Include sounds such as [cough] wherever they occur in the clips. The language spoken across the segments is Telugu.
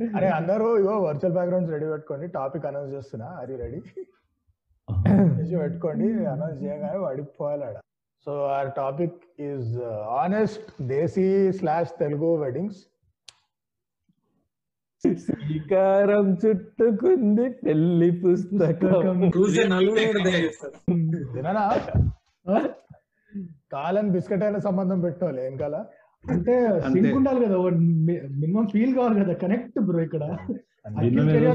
అరే అందరూ ఇగో వర్చువల్ బ్యాక్గ్రౌండ్స్ రెడీ పెట్టుకోండి టాపిక్ అనౌన్స్ చేస్తున్నా అది రెడీ పెట్టుకోండి అనౌన్స్ చేయగానే పడిపోవాలి ఆడ. So our topic is honest desi slash Telugu weddings శ్రీకారం చుట్టుకుంది పెళ్ళి పుస్తకం. కాలని బిస్కెట్ అయిన సంబంధం పెట్టాలి ఏం కాల? అంటే సింక్ ఉండాలి కదా మినిమం ఫీల్ కావాలి కదా కనెక్ట్ బ్రో ఇక్కడ.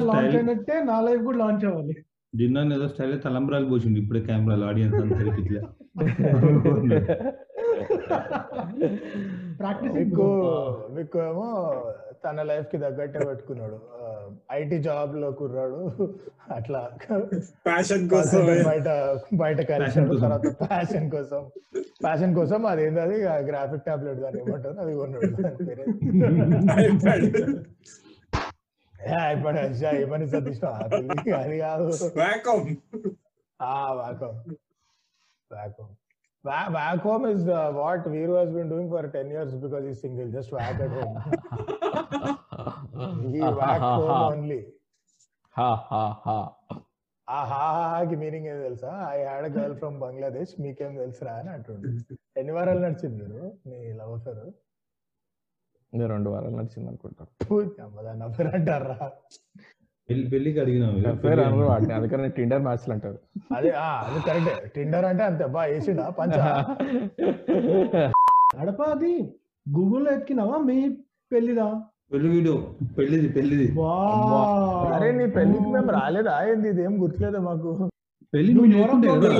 లాంచ్ అయినట్టే నా లైఫ్ కూడా లాంచ్ అవ్వాలి. డిన్నర్ ఏదో స్టైల్ తలంబ్రాలు పోసిండు ఇప్పుడే కెమెరాలు ఆడియన్స్ అందరికి ఇట్లా [laughs] ప్రాక్టీస్ మీకు మీకు ఏమో తన లైఫ్కి తగ్గట్టే పెట్టుకున్నాడు. ఐటీ జాబ్లో కుర్రాడు. అట్లా ప్యాషన్ కోసం. బయట బయట కలిసాడు. తర్వాత ప్యాషన్ కోసం. ప్యాషన్ కోసం అది ఏంటది? గ్రాఫిక్ టాబ్లెట్ దాన్ని ఏమంటారు? అది కొన్నాడు. అయిపోయాడు ఏమని సతీష్ణ? అది కాదు. వ్యాకమ్ ఆ వాకమ్ back home is uh, what Viru has been doing for 10 years because he's single. Just whack at home. [laughs] he whack home only. హా హా హా ఆ హా హా హాకి మీనింగ్ ఏం తెలుసా? I had a girl from Bangladesh మీకేం తెలుసురా? అని అంటుండే. ఎన్ని వారాలు నడిచింది మీరు మీ లవ్ అఫేర్ రెండు వారాలు నడిచింది అనుకుంటా. పెళ్ళి పెళ్ళికి అడిగినావు వాటిని అందుకని టిండర్ మ్యాచ్లు అంటారు. అదే ఆ, అది కరెక్టే టిండర్ అంటే అంతే బా వేసిండా పంచ? అడప అది గూగుల్లో ఎత్తికినావా మీ పెళ్ళిదా పెళ్ళి వీడియో పెళ్ళిది పెళ్ళిది. వా అరే నీ పెళ్ళికి మేము రాలేదా? ఏంది ఇది ఏం గుర్తులేదా మాకు? పెళ్ళి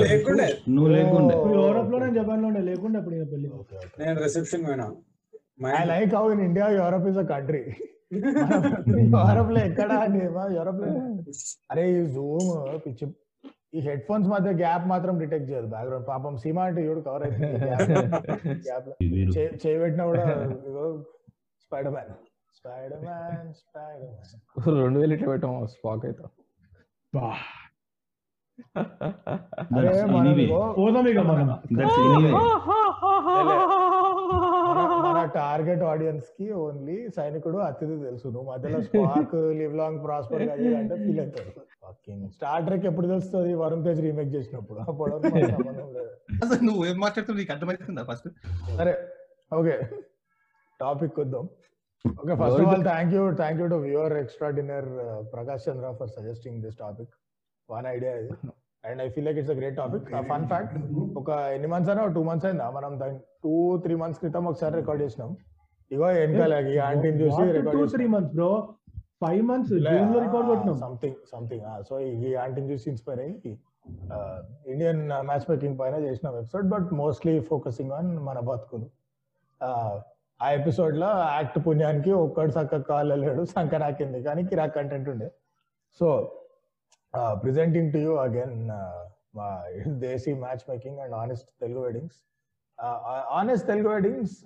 లేకుండే. నువ్వు లేకుండే. యూరోప్లో నేను జపాన్లో ఉండే లేకుండా అప్పుడు పెళ్ళి. నేను రిసెప్షన్ పోయినా. I like how in India Europe is a country యూరోప్లో ఎక్కడ యూరోప్లో అరే ఈ జూమ్ పిచ్చి ఈ హెడ్ ఫోన్స్ మధ్య గ్యాప్ మాత్రం డిటెక్ట్ చేయదు. బ్యాక్గ్రౌండ్ పాపం సీమా అంటే చూడు కవర్ అయిపోయింది. గ్యాప్లో ఇది వేరు. చే- చేయి పెట్టినా కూడా Spider Man Spider Man Spider Man రెండు వేలు ఇట్లా పెట్టాం స్పాక్ అయితే. అరే That's మనం anyway. ఇగో పోదాం ఇక మనం That's anyway. మన- మన టార్గెట్ ఆడియన్స్కి ఓన్లీ సైనికుడు అతిథి తెలుసు. నువ్వు మధ్యలో [laughs] స్పాక్ లివ్ లాంగ్ ప్రాస్పర్ అంటే ఫీల్ అవుతాడు. స్టార్ ట్రెక్ ఎప్పుడు తెలుస్తుంది? వరుణ్ తేజ్ రీమేక్ చేసినప్పుడు. అప్పుడు వరకు మనకు సంబంధం లేదు. అసలు నువ్వు ఏం మాట్లాడుతున్నావు? నీకు అర్థమవుతుందా ఫస్ట్ సరే ఓకే. టాపిక్ వద్దాం okay first of all thank you thank you to viewer extra dinner Prakash Chandra for suggesting this topic one idea ఇది and I feel like it's a great topic fun fact ఒక ఎన్ని మంత్స్ అయినా టూ మంత్స్ అయిందా? మనం టూ త్రీ మంత్స్ క్రితం ఒకసారి రికార్డ్ చేసినాం. ఇగో వెనకాల ఆంటీని చూసి two record three months bro five months జూన్లో రికార్డ్ కొట్టినాం. సంథింగ్ సంథింగ్ సో ఈ ఆంటీని చూసి ఇన్స్పైర్ అయ్యి ఇండియన్ మ్యాచ్ మేకింగ్ పైన చేసిన episode but mostly focusing on మన బతుకులు. ఆ ఎపిసోడ్లో యాక్ట్ పుణ్యానికి ఒక్కడు చక్క కాల్ వెళ్ళాడు సంకరాకింది కానీ కిరాక్ కంటెంట్ ఉండే. So presenting to you again మా desi match making and honest Telugu weddings honest Telugu weddings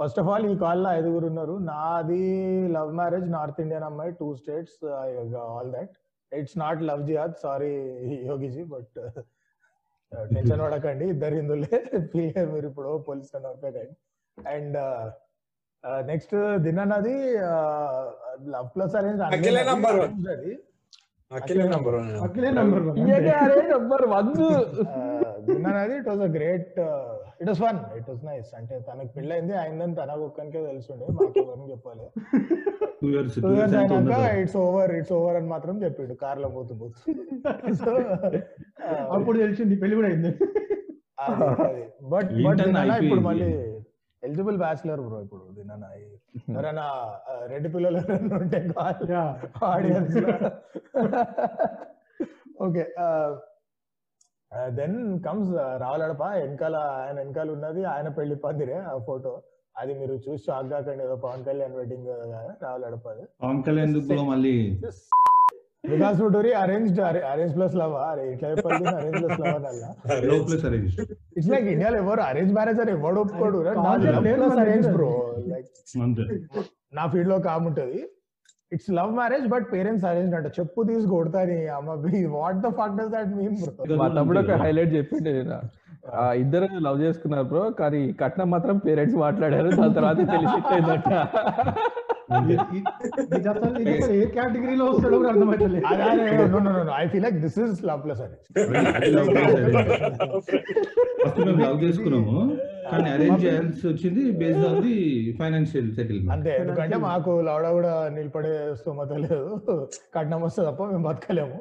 first of all ఈ కాల్లో ఐదుగురు ఉన్నారు. నాది లవ్ మ్యారేజ్ నార్త్ ఇండియన్ అమ్మాయి two States all that it's not love జియాద్ sorry Yogiji but tension పడకండి. ఇద్దరు హిందువులే [laughs] మీరు ఇప్పుడు పోలీస్ కండి అండ్ నెక్స్ట్ దినన్నది లవ్ ప్లస్ అరేంజ్ అఖిలే number one. అఖిలే నంబర్ అఖిలే number number one దినన్నది it was a great it was fun it was nice అంటే తనకు పెళ్ళైంది అయిందని తనకు ఒక్కనికే తెలుసుండే మాకు ఎవరిని చెప్పాలి టూ ఇయర్స్ అయినాక. ఇట్స్ ఓవర్ ఇట్స్ ఓవర్ అని మాత్రం చెప్పిండు కార్లో పోతూ పోతూ సో అప్పుడు తెలిసింది పెళ్ళి కూడా అయింది బట్ బట్ ఇప్పుడు? మళ్ళీ ఎలిజిబుల్ బ్యాచులర్ బ్రో ఇప్పుడు దినన్న [laughs] ఎవరైనా ఆ, రెడ్డి పిల్లలు ఉంటే. ఆడియన్స్ ఓకే దెన్ కమ్స్ రావులడప వెనకాల ఆయన వెనకాల ఉన్నది ఆయన పెళ్ళి పందిరే ఆ ఫోటో. అది మీరు చూసి షాక్ కాకండి ఏదో పవన్ కళ్యాణ్ వెడ్డింగ్ రావులడప అది. పవన్ కళ్యాణ్ మళ్ళీ? వికాస్ టూరి అరేంజ్ అరేంజ్ ప్లస్ లవ్ అరే ఇట్లా చెప్పాలి అరేంజ్ ప్లస్ లవ్ అలా లో ప్లస్ అరేంజ్ ఇట్స్ లైక్ ఇండియాలో ఎవరు అరేంజ్ మ్యారేజ్ అని ఎవడు ఒప్పుకోడు. అరేంజ్. బ్రో లైక్ నా ఫీల్డ్లో కాముంటది it's love marriage but parents arrange అంట. చెప్పు తీసి కొడతాని అమ్మ what the fuck does that mean bro మా తమ్ముడు ఒక హైలైట్ చెప్పిండే నేను. ఆ ఇద్దరు లవ్ చేసుకున్నారు బ్రో కానీ కట్నం మాత్రం పేరెంట్స్ మాట్లాడారు. దాని తర్వాత తెలిసి ఏ కేటగిరీలో వస్తాడో కూడా అర్థమవుతలేదు I feel like this is love plus అని. ఫస్ట్ మేము లవ్ చేసుకున్నాము కానీ అరేంజ్ చేయాల్సి వచ్చింది based on the financial settlement అంతే ఎందుకంటే మాకు లౌడ కూడా నిలబడే స్తోమత లేదు. కట్నం వస్తే తప్ప మేము బతకలేము.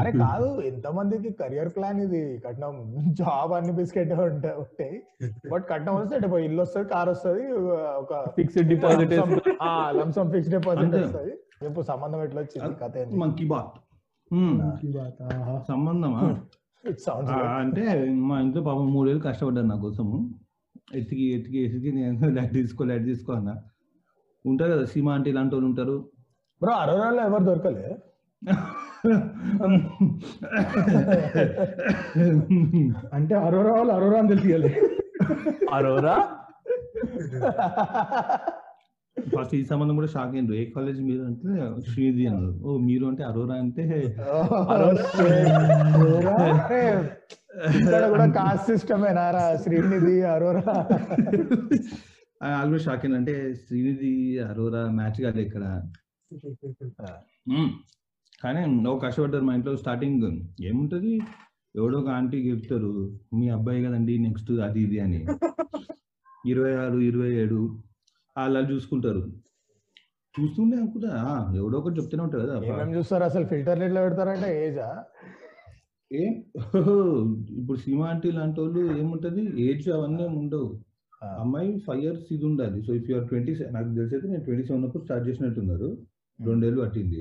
అరే కాదు ఎంత మందికి కెరియర్ ప్లాన్ ఇది? కట్నం జాబ్ అన్ని బిస్కెట్ ఉంటాయి. బట్ కట్నం వస్తే అంటే ఇల్లు వస్తుంది కార్ వస్తుంది ఒక fixed deposit lump sum fix deposit. వస్తుంది. చెప్పు సంబంధం ఎట్లా వచ్చింది కథ మంకీ బాత్ బాత, ఆహా. సంబంధమా? అంటే మా ఇంట్లో పాపం మూడేళ్ళు కష్టపడ్డారు నా కోసము. ఎత్తికి ఎత్తికి ఎత్తికి నేను [laughs] లైట్ తీసుకో లైట్ తీసుకో అన్న. ఉంటారు కదా సీమా అంటే ఇలాంటి వాళ్ళు ఉంటారు. బ్రో అరోరాలో ఎవరు దొరకలే? [laughs] అంటే అరోరా వాళ్ళు అరోరా అని తెలియాలి అరోరా? ఫస్ట్ ఈ సంబంధం కూడా షాక్ అయ్యారు ఏ కాలేజ్ మీరు అంటే శ్రీది అన్నారు. ఓ మీరు అంటే అరోరా అంటే కూడా కాస్ట్ సిస్టమ్ ఏనారా శ్రీనిధి అరోరా. ఆల్రెడీ షాక్ అంటే శ్రీనిధి అరోరా మ్యాచ్ కాదు ఇక్కడ. కానీ ఒక కష్టపడ్డారు మా ఇంట్లో స్టార్టింగ్ ఏముంటది? ఎవడో ఒక ఆంటీ చెప్తారు మీ అబ్బాయి కదండి నెక్స్ట్ అది ఇది అని. [laughs] ఇరవై ఆరు ఇరవై ఏడు వాళ్ళు చూసుకుంటారు చూస్తుండే అనుకుంటా ఎవడో ఒకటి చెప్తూనే ఉంటారు కదా చూస్తారు? అసలు ఫిల్టర్ ఎట్లా పెడతారంటే ఏజా ఏ? ఇప్పుడు సినిమా ఆంటీ లాంటి వాళ్ళు ఏముంటది? ఏజ్ అవన్నీ ఉండవు. అమ్మాయి ఫైవ్ ఇయర్స్ ఇది ఉండాలి. సో ఇఫ్ యూఆర్ ట్వంటీ నాకు తెలిసి అయితే నేను ట్వంటీ సెవెన్ అప్పుడు స్టార్ట్ చేసినట్టున్నారు. రెండేళ్ళు పట్టింది.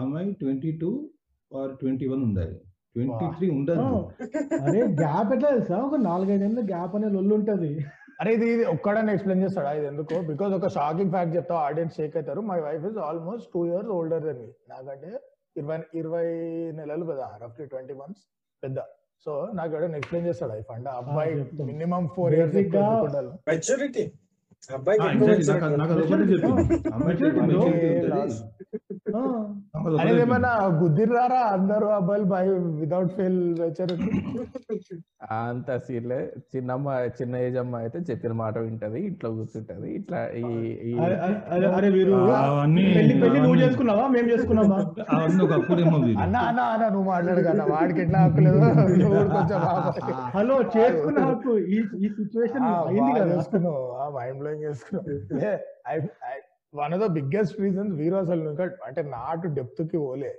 అమ్మాయి twenty two or twenty one ఉండాలి. ట్వంటీ త్రీ ఉండదు అరే గ్యాప్ ఎట్లా తెలుసా? ఒక నాలుగైదేళ్ళ గ్యాప్ అనే లొల్లు ఉంటది. అరే ఇది ఇది ఒక్కడని ఎక్స్ప్లెయిన్ చేస్తాడా? ఇది ఎందుకు? బికాజ్ ఒక షాకింగ్ ఫ్యాక్ట్ చెప్తా ఆడియన్స్ షేక్ అవుతారు. My wife is almost two years older then me నాకంటే ఇరవై ఇరవై నెలలు పెద్ద రఫ్లీ ట్వంటీ మంత్స్ పెద్ద. సో నాకు ఎక్స్ప్లెయిన్ చేస్తాడా? ఈ ఫండ్ అబ్బాయి. మినిమం ఫోర్ ఇయర్స్ మెచ్యూరిటీ ఆ, [laughs] అనేది. ఏమన్నా గుద్దిరారా అందరూ అబ్బాయిలు బై వితౌట్ ఫెయిల్ వచ్చారు. అంత సీన్లే. చిన్న అమ్మాయి చిన్న ఏజ్ అమ్మాయి అయితే చెప్పిన మాట వింటది ఇంట్లో కూర్చుంటది ఇట్లా ఈ అరే, వీరు పెళ్ళి పెళ్ళి నువ్వు చేసుకున్నావా? మేము చేసుకున్నామా? అవన్నీ ఒకప్పుడు ఏమో వీరు. అన్న అన్న అన్న నువ్వు మాట్లాడు కన్నా వాడికి ఎట్లా హక్కులేదు హలో చేసుకున్న హక్కు. ఈ ఈ సిచ్యువేషన్ ఆ, అయింది కదా. చేసుకున్నావు. మైండ్ బ్లోయింగ్ చేసుకున్నావు. One of the biggest reasons వీరు అసలు ఇంకా అంటే నాటు డెప్త్కి పోలే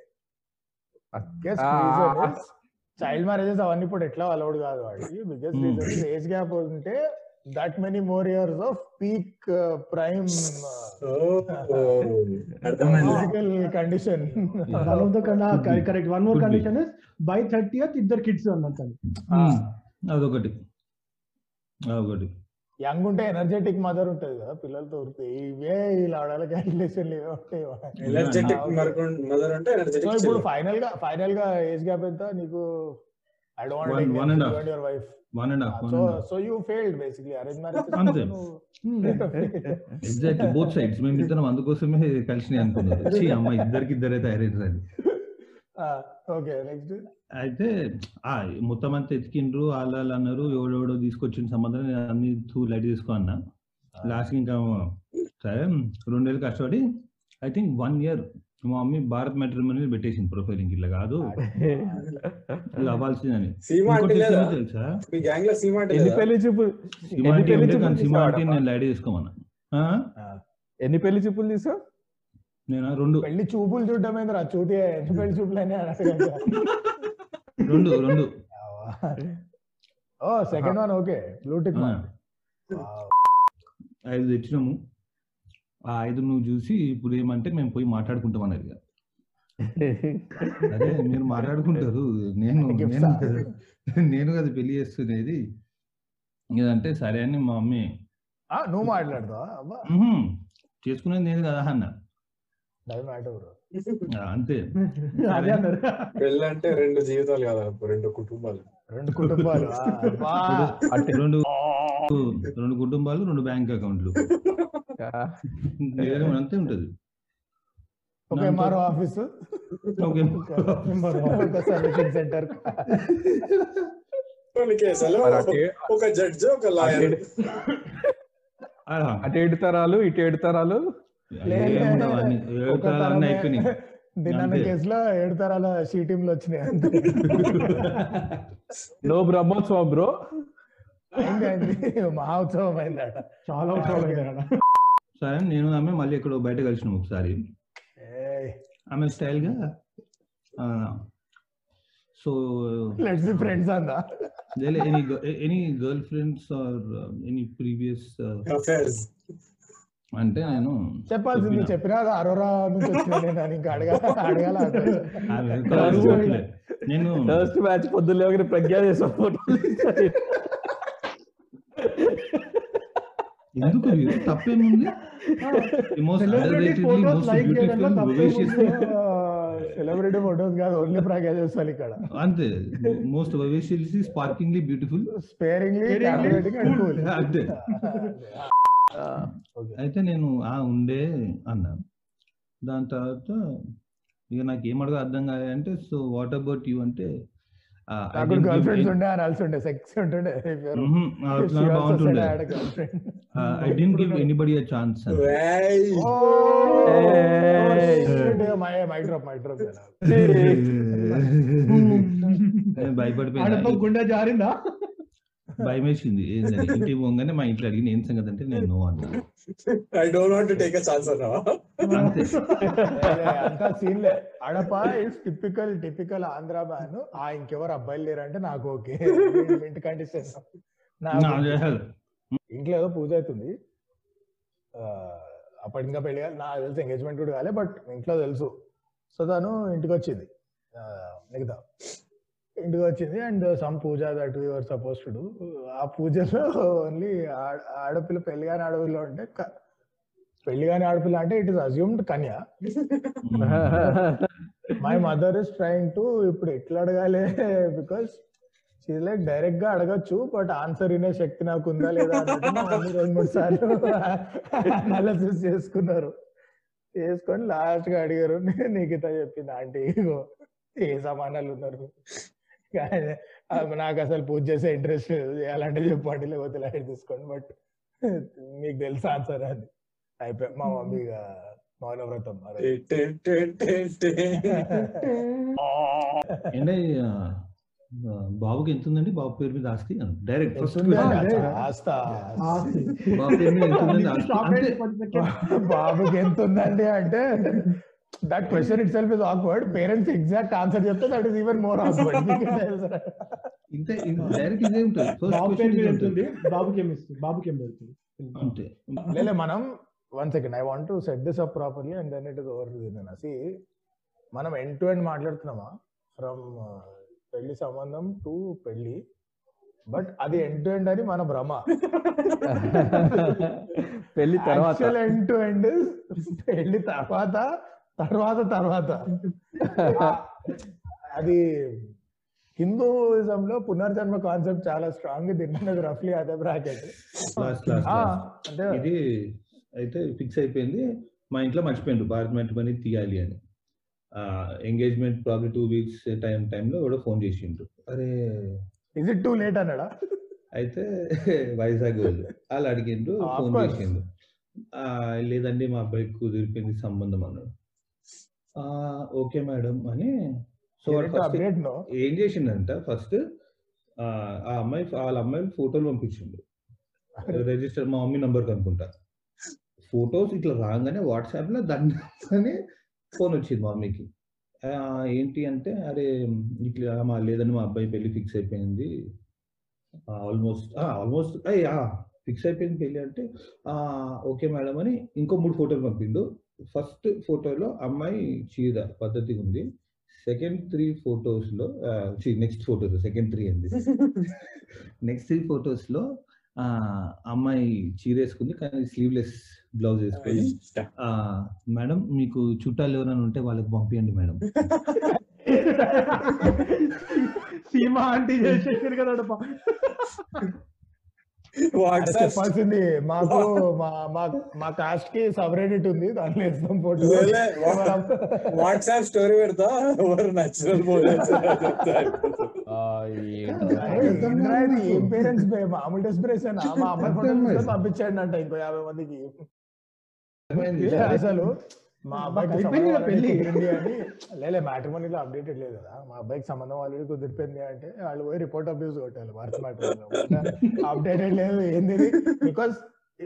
చైల్డ్ మ్యారేజెస్ అవన్నీ ఇప్పుడు ఎట్లా అలౌడ్ కాదు వాడికి biggest Hmm. Reason age gap ఉంటే that many more years of peak prime physical condition correct one more. Condition is by thirty ఇద్దరు కిడ్స్ అన్నట్టు ఉమ్, అదొకటి. అదొకటి. యంగ్ ఉంటే ఎనర్జెటిక్ మదర్ ఉంటది కదా పిల్లలతో ఉరితే ఇవే ఇలా ఆడాలి క్యాలిక్యులేషన్ ఇవే ఉంటాయి ఎనర్జెటిక్ మదర్ అంటే సో ఎనర్జెటిక్ ఇప్పుడు ఫైనల్గా ఫైనల్గా ఏజ్ గ్యాప్ ఎంత? నీకు I your wife one and half so and half so you failed basically arrange అంతే. మ్యారేజ్ ఎగ్జాక్ట్లీ బోత్ సైడ్స్ మేము ఇద్దరం అందుకోసమే కలిసినాయి అనుకున్నారు. అమ్మ ఇద్దరికి ఇద్దరే తయారైతారు అని. Okay next. అయితే ఆ మొత్తం అంతా ఎతికిండ్రు వాళ్ళు అన్నారు ఎవడెవడో తీసుకొచ్చిన సంబంధం నేను అన్ని టూ లైట్ తీసుకో అన్నా. లాస్ట్ ఇంకా సరే రెండేళ్ళు కష్టపడి ఐ థింక్ వన్ ఇయర్ మా మమ్మీ భారత్ మెట్రిమోనీ పెట్టేసింది ప్రొఫైలింగ్ ఇట్లా కాదు. అవ్వాల్సిందని. తెలుసా? సీమా అంటే? నేను లైట్ తీసుకోమన్నా. ఆ? ఎన్ని పెళ్ళి చూపులు తీసావు నేను? రెండు. పెళ్ళి చూపులు చూడడం ఏంద్రా? చూతి పెళ్ళి చూపులు అని రెండు రెండు. ఓ second one okay blue tick. ఐదు తెచ్చినాము. ఆ ఐదు నువ్వు చూసి ఇప్పుడు ఏమంటే మేము పోయి మాట్లాడుకుంటాం అన్నది. అదే మీరు మాట్లాడుకుంటారు. నేను నేను? కదా- కదా పెళ్ళి చేస్తున్నది. ఇదంటే సరే అని మా మమ్మీ నువ్వు మాట్లాడతావా? అబ్బా. "ఉహుం, చేసుకునేది నేను కదా అన్న. [laughs] అంతే. అదే అన్నారు. పెళ్ళి అంటే రెండు జీవితాలు కదా రెండు కుటుంబాలు. రెండు కుటుంబాలు. [laughs] అట్టి రెండు రెండు కుటుంబాలు రెండు బ్యాంక్ అకౌంట్లు. అంతే ఉంటది. ఒక MRO office. Servicing centre. Judge ఒక లాయర్. అటు ఏడు తరాలు ఇటు ఏడు తరాలు. ఏడు ఒక తరాలు అన్నీ తరమే. అయిపోయినాయి. నిన్న అంతే. కేసులో ఏడు తరాల షీ టీంలు వచ్చినాయి అంతే. [laughs] No Brahmotsavam bro. అయింది అయింది. మహోత్సవం అయింది అక్కడ చాలా ఉత్సవాలు అయినాయి అక్కడ. సరే నేను ఆమె మళ్ళీ ఎక్కడో బయట కలిసినాం ఒకసారి. ఆమె స్టైల్గా సో లెట్స్ బి ఫ్రెండ్స్ అందా? Any any girlfriends or any previous affairs అంటే నేను చెప్పాల్సింది చెప్పినా. అరోరా నుంచి వచ్చిన నేను ఇంకా అడగాల నేను ఫస్ట్ మ్యాచ్ పొద్దున్న లేవగానే ప్రజ్ఞ ఫోటోలు ఎందుకు? తప్పేముంది? సెలబ్రిటీ ఫోటోస్ కాదు ఓన్లీ ప్రాగా చేస్తాను ఇక్కడ. అంతే. Most vivaciously sparkingly beautiful sparingly అంతే. అయితే నేను ఆ ఉండే అన్నా. దాని తర్వాత ఇక నాకు ఏం అడగా అర్థం కాదంటే సో వాట్ అబౌట్ యూ అంటే. I didn't give anybody a chance ఆడతో గుండె జారిందా? [laughs] భయం వేసింది ఏంటని ఇంటికి పోగానే మా ఇంట్లో అడిగిన ఏం సంగతి? అంటే నేను నో అన్నా. I don't want to take chance అన్నా అంతే. అంతా సీన్లే. అడప is typical typical Andhra man ఆ ఇంకెవరు అబ్బాయిలు లేరంటే నాకు ఓకే. ఇంటి కండిషన్. ఇంట్లో ఏదో పూజ అవుతుంది. ఆ, అప్పటి ఇంకా పెళ్ళి కాదు. నాకు తెలుసు ఎంగేజ్మెంట్ కూడా కాలే బట్ ఇంట్లో తెలుసు. సో తను ఇంటికి వచ్చింది మిగతా. ఇంటికి వచ్చింది and some puja that your suppose to do. ఆ పూజలో ఓన్లీ ఆడపిల్ల పెళ్ళి కాని ఆడపిల్ల అంటే పెళ్ళి కాని ఆడపిల్ల అంటే it is assumed Kanya. My mother is trying to ఇప్పుడు ఎట్లా అడగాలి? బికాస్ షీ లైక్ డైరెక్ట్గా అడగచ్చు బట్ ఆన్సర్ వినే శక్తి నాకు ఉందా లేదా రెండు మూడు సార్లు అనాలసిస్ చేసుకున్నారు. చేసుకొని లాస్ట్గా అడిగారు నీకు ఇట్లా చెప్పింది ఆంటీ ఏ సమానాలు ఉన్నారు? [laughs] నాకు అసలు పూజ చేసే ఇంట్రెస్ట్ లేదు. చేయాలంటే చెప్పండి లేకపోతే లైట్ తీసుకోండి. బట్ మీకు తెలుసు ఆన్సర్ అది. అయిపోయి మా మమ్మీ ఇక మౌనవ్రతం. అంటే [laughs] బాబుకి ఎంత ఉందండి? బాబు పేరు మీద ఆస్తి? డైరెక్ట్ ఫస్ట్ బాబు పేరు మీద ఎంత ఉందండి. [laughs] బాబుకి ఎంత ఉందండి అంటే that question itself is awkward parents exact answer చెప్తే that is even more awkward ఇంతే డైరెక్ట్ ఇదే ఉంటుంది. ఫస్ట్ బాబు పేరు మీద ఉంటుంది. బాబుకి ఏమి ఇస్తుంది? బాబుకి వెళ్తుంది అంతే. లేలే మనం one second I want to set this up properly and then it is over see మనం ఎండ్ టు ఎండ్ మాట్లాడుతున్నామా? ఫ్రమ్ పెళ్ళి సంబంధం టు పెళ్ళి. బట్ అది ఎండ్ టు ఎండ్ అని మన భ్రమ. [laughs] పెళ్ళి తర్వాత. ఎండ్ టు ఎండ్ పెళ్ళి తర్వాత తర్వాత తర్వాత. అది హిందూయిజం లో పునర్జన్మ కాన్సెప్ట్ చాలా స్ట్రాంగ్ తిన్నది రఫ్లీ అదే బ్రాకెట్. ఇది అయితే ఫిక్స్ అయిపోయింది. మా ఇంట్లో మర్చిపోయిండు. భారత్ మ్యాట్రిమోనీ తీయాలి అని. Engagement probably two weeks time టైంలో ఎవడో ఫోన్ చేసిండు. అరే ఇస్ ఇట్ టూ లేట్ అన్నాడా? అయితే వైజాగ్ వాళ్ళు. వాళ్ళు అడిగిండ్రు Of ఫోన్. చేసిండు. లేదండి మా అబ్బాయికి కుదిరిపోయింది సంబంధం అన్నాడు. "ఆ, ఓకే మేడం అని. సో ఏం చేసిండంట ఫస్ట్ ఆ అమ్మాయి వాళ్ళ అమ్మాయి ఫోటోలు పంపించిండు. రిజిస్టర్ మా మమ్మీ నంబర్ కనుకుంటా ఫొటోస్ ఇట్లా రాగానే వాట్సాప్లో దాన్ని ఫోన్ వచ్చింది మా మమ్మీకి. ఏంటి అంటే అరే ఇట్లా మా లేదని మా అబ్బాయి పెళ్ళి ఫిక్స్ అయిపోయింది. ఆల్మోస్ట్ ఆల్మోస్ట్ ఫిక్స్ అయిపోయింది పెళ్ళి అంటే ఓకే మేడం అని ఇంకో మూడు ఫోటోలు పంపిండు. ఫస్ట్ ఫోటోలో అమ్మాయి చీర పద్ధతిగా ఉంది. సెకండ్ త్రీ ఫొటోస్లో నెక్స్ట్ ఫోటోస్ సెకండ్ త్రీ అంది. [laughs] నెక్స్ట్ త్రీ ఫొటోస్లో అమ్మాయి చీర వేసుకుంది కానీ స్లీవ్లెస్ బ్లౌజ్ వేసుకొని ఆ మేడం మీకు చుట్టాలు ఎవరైనా ఉంటే వాళ్ళకి పంపించండి మేడం. [laughs] సీమా ఆంటీ చేసేసారు కదా [laughs] చెప్పాల్సింది మాకు మా మా మా కాస్ట్కి సపరేట్ ఉంది దాంట్లో ఇస్తాం ఫోటో. వాట్సాప్ స్టోరీ పెడతా ఎవరు ఇది? ఏం పేరెంట్స్ మామూలు డెస్పిరేషన్ మా అమ్మాయి ఫోటో. పంపించాడు అంట ఇంకో యాభై మందికి. అసలు? మా అబ్బాయికి పెళ్ళి. అని. లేలే మ్యాట్రిమోనీలో అప్డేటెడ్ లేదు కదా. మా అబ్బాయికి సంబంధం ఆల్రెడీ కుదిరిపోయింది అంటే వాళ్ళు పోయి రిపోర్ట్ న్యూస్ కొట్టాలి మార్చ్ మ్యాట్రిమోనీలో అప్డేటెడ్ లేదు ఏంది బికాస్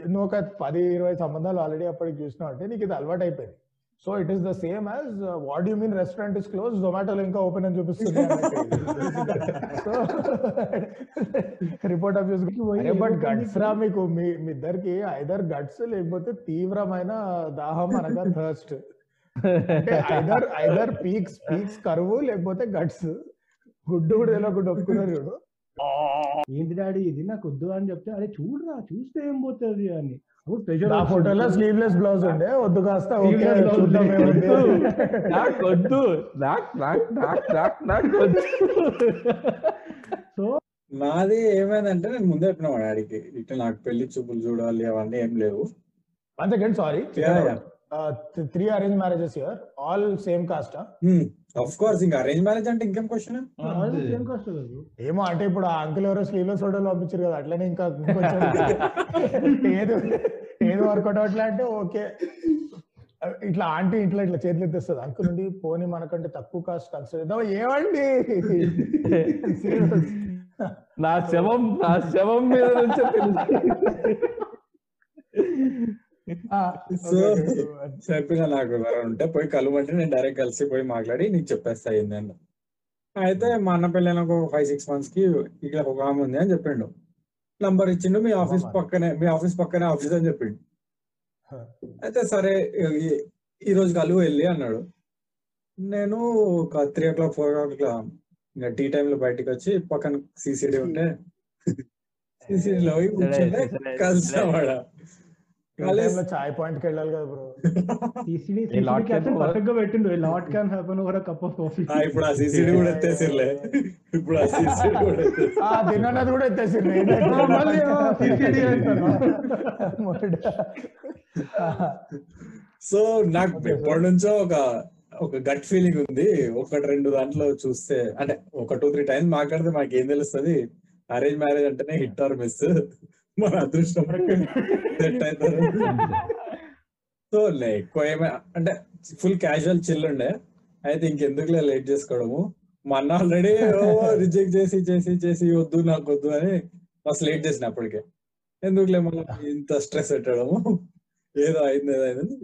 నువ్వు ఒక పది ఇరవై సంబంధాలు ఆల్రెడీ అప్పటికి చూసినావు అంటే నీకు ఇది అలవాటు అయిపోయింది so it is the same as what you mean restaurant is close జొమాటోలో ఇంకా ఓపెన్ అని చూపిస్తుంది సో రిపోర్ట్ ఆఫ్ న్యూస్ అరే బట్ గట్స్ రా మీకు మీ ఇద్దరికి ఐదర్ గట్స్ లేకపోతే తీవ్రమైన దాహం అనగా thirst either either peaks peaks కరువు లేకపోతే గట్స్ గుడ్డు కూడా తెలియకుండా ఒప్పుకున్నారు చూడు ఏంటి డాడీ? ఇది నాకు వద్దు అని చెప్తే అరే చూడరా చూస్తే ఏం పోతుంది అని. ఆ ఫోటోలో స్లీవ్లెస్ బ్లౌజ్ ఉండే. వద్దు కాస్త. నాకు వద్దు. నాకు నాకు నాకు నాకు నాకు వద్దు. నాది ఏమైందంటే నేను ముందే చెప్పిన మా డాడీకి ఇట్లా నాకు పెళ్ళి చూపులు చూడాలి అవన్నీ ఏం లేవు. One second sorry. Three arrange marriages here all same caste of course ఇంకా అరేంజ్ మ్యారేజ్ అంటే ఇంకేం క్వశ్చన్ ఏమో అంటే ఇప్పుడు ఆ అంకుల్ ఎవరో స్లీవ్లెస్ ఫోటోలు పంపించారు కదా అట్లనే ఇంకా ఇంకొంచెం [laughs] ఏది ఏది వర్కౌట్ అట్లా అంటే ఓకే. ఇట్లా ఆంటీ ఇట్లా ఇట్లా చేతులు ఎత్తేస్తుంది. అంకుల్ నుండి పోనీ మనకంటే తక్కువ కాస్ట్ కన్సిడర్ చేద్దాం. ఏమండి? [laughs] నా శవం నా శవం మీద నుంచే [laughs] సో [laughs] చెప్పిన నాకు ఎవరైనా ఉంటే పోయి కలువంటే నేను డైరెక్ట్ కలిసి పోయి మాట్లాడి నీకు చెప్పేస్తా అయింది అన్న అయితే మా అన్న పెళ్ళైన ఒక ఫైవ్ సిక్స్ మంత్స్కి ఇక్కడ ఒక ఆమె ఉంది అని చెప్పిండు. నంబర్ ఇచ్చిండు మీ ఆఫీస్ పక్కనే మీ ఆఫీస్ పక్కనే ఆఫీస్ అని చెప్పిండు. అయితే సరే ఈ- రోజు కలువు వెళ్ళి అన్నాడు. నేను ఒక three o'clock four o'clock ఇంకా టీ టైమ్లో బయటకు వచ్చి పక్కన సిసిడి ఉంటే [laughs] కలిసావాడ లో చాయ్ పాయింట్కి వెళ్ళాలి కదా బ్రో సిసిడి can over- పర్ఫెక్ట్గా పెట్టిండు. Lot can happen over cup of coffee ఇప్పుడు ఆ సిసిడి కూడా ఎత్తేసిర్లే. ఇప్పుడు ఆ సిసిడి కూడా ఆ తిన్నది కూడా ఎత్తేసి [laughs] మళ్ళీ ఆ [laughs] CCD అంటారు. సో నాకు ఎప్పటి నుంచో ఒక ఒక గట్ ఫీలింగ్ ఉంది. ఒకటి రెండు దాంట్లో చూస్తే అంటే ఒక టూ త్రీ టైమ్స్ మాట్లాడితే మాకు ఏం తెలుస్తుంది? అరేంజ్ మ్యారేజ్ అంటేనే హిట్ ఆర్ మిస్ మన అదృష్టం. సెట్ అవుతారు సో ఎక్కువ ఏమే అంటే ఫుల్ క్యాజువల్ చిల్ ఉండే. అయితే ఇంకెందుకులే లేట్ చేసుకోవడము. మా అన్న ఆల్రెడీ రిజెక్ట్ చేసి చేసి చేసి వద్దు నాకు వద్దు అని మస్తు లేట్ చేసిన అప్పటికే. ఎందుకులే మళ్ళీ ఇంత స్ట్రెస్ పెట్టడము? ఏదో అయింది ఏదో అయింది.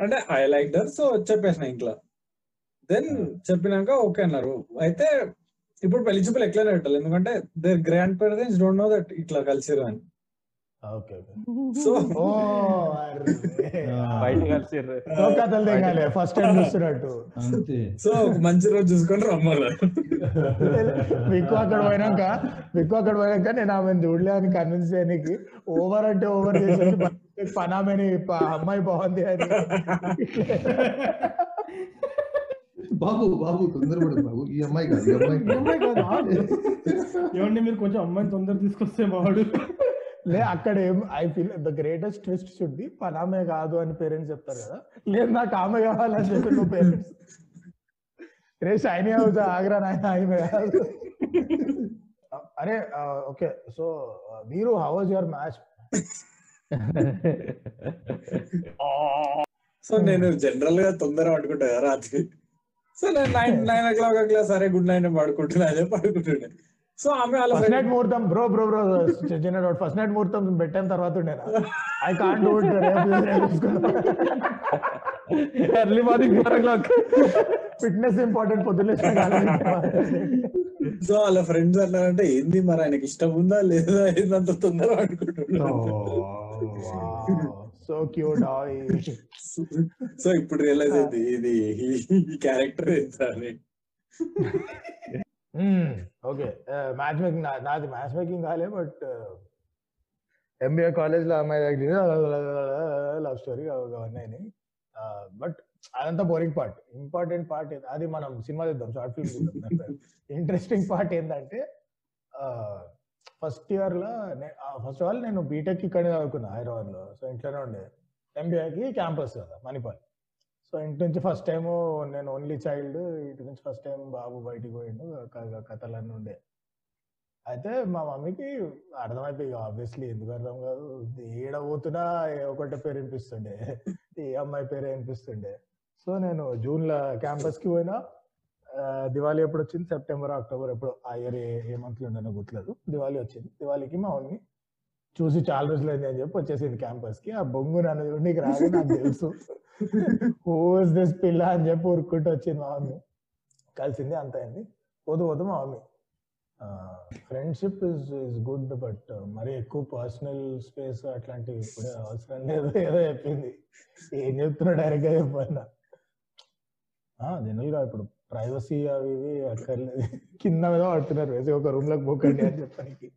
అంటే ఐ లైక్ దర్ సో చెప్పేసిన ఇంట్లో. దెన్ చెప్పినాక ఓకే అన్నారు. అయితే ఇప్పుడు పెళ్ళి చూపులు ఎట్లనే పెట్టాలి? ఎందుకంటే there grandparents don't know that ఇట్లా కలిసిరు అని. ఓకే సో ఫస్ట్ [laughs] టైం చూస్తున్నట్టు. సో మంచి రోజు చూసుకొని విక్కు అక్కడ పోయినాక విక్కు అక్కడ పోయినాక నేను ఆమె చూడలే అని కన్విన్స్ చేయడానికి ఓవర్ అంటే ఓవర్ చేసేసి పనామని అమ్మాయి బాగుంది అని. [laughs] బాబు బాబు తొందరపడదు బాబు. ఈ అమ్మాయి కాదు ఈ అమ్మాయి కాదు. ఏమండి మీరు కొంచెం అమ్మాయిని తొందర తీసుకొస్తే వాడు లే అక్కడ ఏం I feel the greatest twist should be పనామే కాదు అని పేరెంట్స్ చెప్తారు కదా. లేదు నాకు ఆమె కావాలని చెప్పి నువ్వు పేరెంట్స్. రే షైనీ అవుతా ఆగ్రా నాయన ఆమె కాదు. అరే ఓకే. సో మీరు how was your match so నేను జనరల్గా తొందర పడుకుంటా కదా రాత్రి. సో నేను నైన్ నైన్ ఓ క్లాక్ అట్లా సరే గుడ్ నైట్ పడుకుంటున్నా అదే పడుకుంటుండే. సో ఆమె వాళ్ళ ఫస్ట్ నైట్ ముహూర్తం బ్రో బ్రో బ్రో చిన్న డౌట్ ఫస్ట్ నైట్ ముహూర్తం పెట్టిన తర్వాత ఉండేనా I can't do it early morning four o'clock fitness important పొద్దున్నే సో వాళ్ళ ఫ్రెండ్స్ అన్నారంటే ఏంది మరి ఆయనకి ఇష్టం ఉందా లేదా? ఏందంత తొందర పడుకుంటున్నా సో క్యూట్ సో ఇప్పుడు రియలైజ్ అయింది ఇది ఈ క్యారెక్టర్ ఓకే మ్యాచ్ మేకింగ్ నాది మ్యాచ్ మేకింగ్ కాలే బట్ ఎంబీఏ కాలేజ్లో అమ్మాయి లవ్ స్టోరీ అవన్నీ బట్ అదంతా బోరింగ్ పార్ట్ ఇంపార్టెంట్ పార్ట్ అది మనం సినిమా చూద్దాం షార్ట్ ఫిల్మ్ చూద్దాం ఇంట్రెస్టింగ్ పార్ట్ ఏంటంటే ఫస్ట్ ఇయర్లో ఫస్ట్ ఆఫ్ ఆల్ నేను బీటెక్ ఇక్కడే చదువుకున్నా హైదరాబాద్లో సో ఇంట్లోనే ఉండే. ఎంబీఏకి క్యాంపస్ కదా మణిపాల్. సో ఇంటి నుంచి ఫస్ట్ టైం నేను ఓన్లీ చైల్డ్ ఇంటి నుంచి ఫస్ట్ టైం బాబు బయటికి పోయిండు కథలన్నీ ఉండే. అయితే మా మమ్మీకి అర్థమైపోయి ఆబ్వియస్లీ ఎందుకు అర్థం కాదు ఏడ పోతున్నా ఒకటే పేరు వినిపిస్తుండే. ఈ అమ్మాయి పేరే వినిపిస్తుండే. సో నేను జూన్లో క్యాంపస్కి పోయినా. దివాళీ ఎప్పుడు వచ్చింది? సెప్టెంబర్ అక్టోబర్ ఎప్పుడు? ఆ ఇయర్ ఏ మంత్లో ఉండనో గుర్తులేదు. దివాళీ వచ్చింది. దివాళీకి మా మమ్మీ చూసి చాలా రోజులు అయింది అని చెప్పి వచ్చేసింది క్యాంపస్కి. ఆ బొంగు నన్ను చూడడానికి రాదు నాకు తెలుసు. హూస్ దిస్ పిల్ల అని చెప్పి ఊరుకుంటూ వచ్చింది మా మమ్మీ. కలిసింది అంత అయింది. పోదు పోదు మా mummy friendship is is good but మరి ఎక్కువ పర్సనల్ స్పేస్ అట్లాంటివి ఇప్పుడే అవసరం లేదు ఏదో చెప్పింది. ఏం చెప్తున్నా డైరెక్ట్గా చెప్పన్నా. జనరల్గా ఇప్పుడు ప్రైవసీ అవి ఇవి అక్కర్లేదు. కింద మీద పడుతున్నారు. వేసి ఒక రూమ్లోకి పోకండి అని చెప్పడానికి.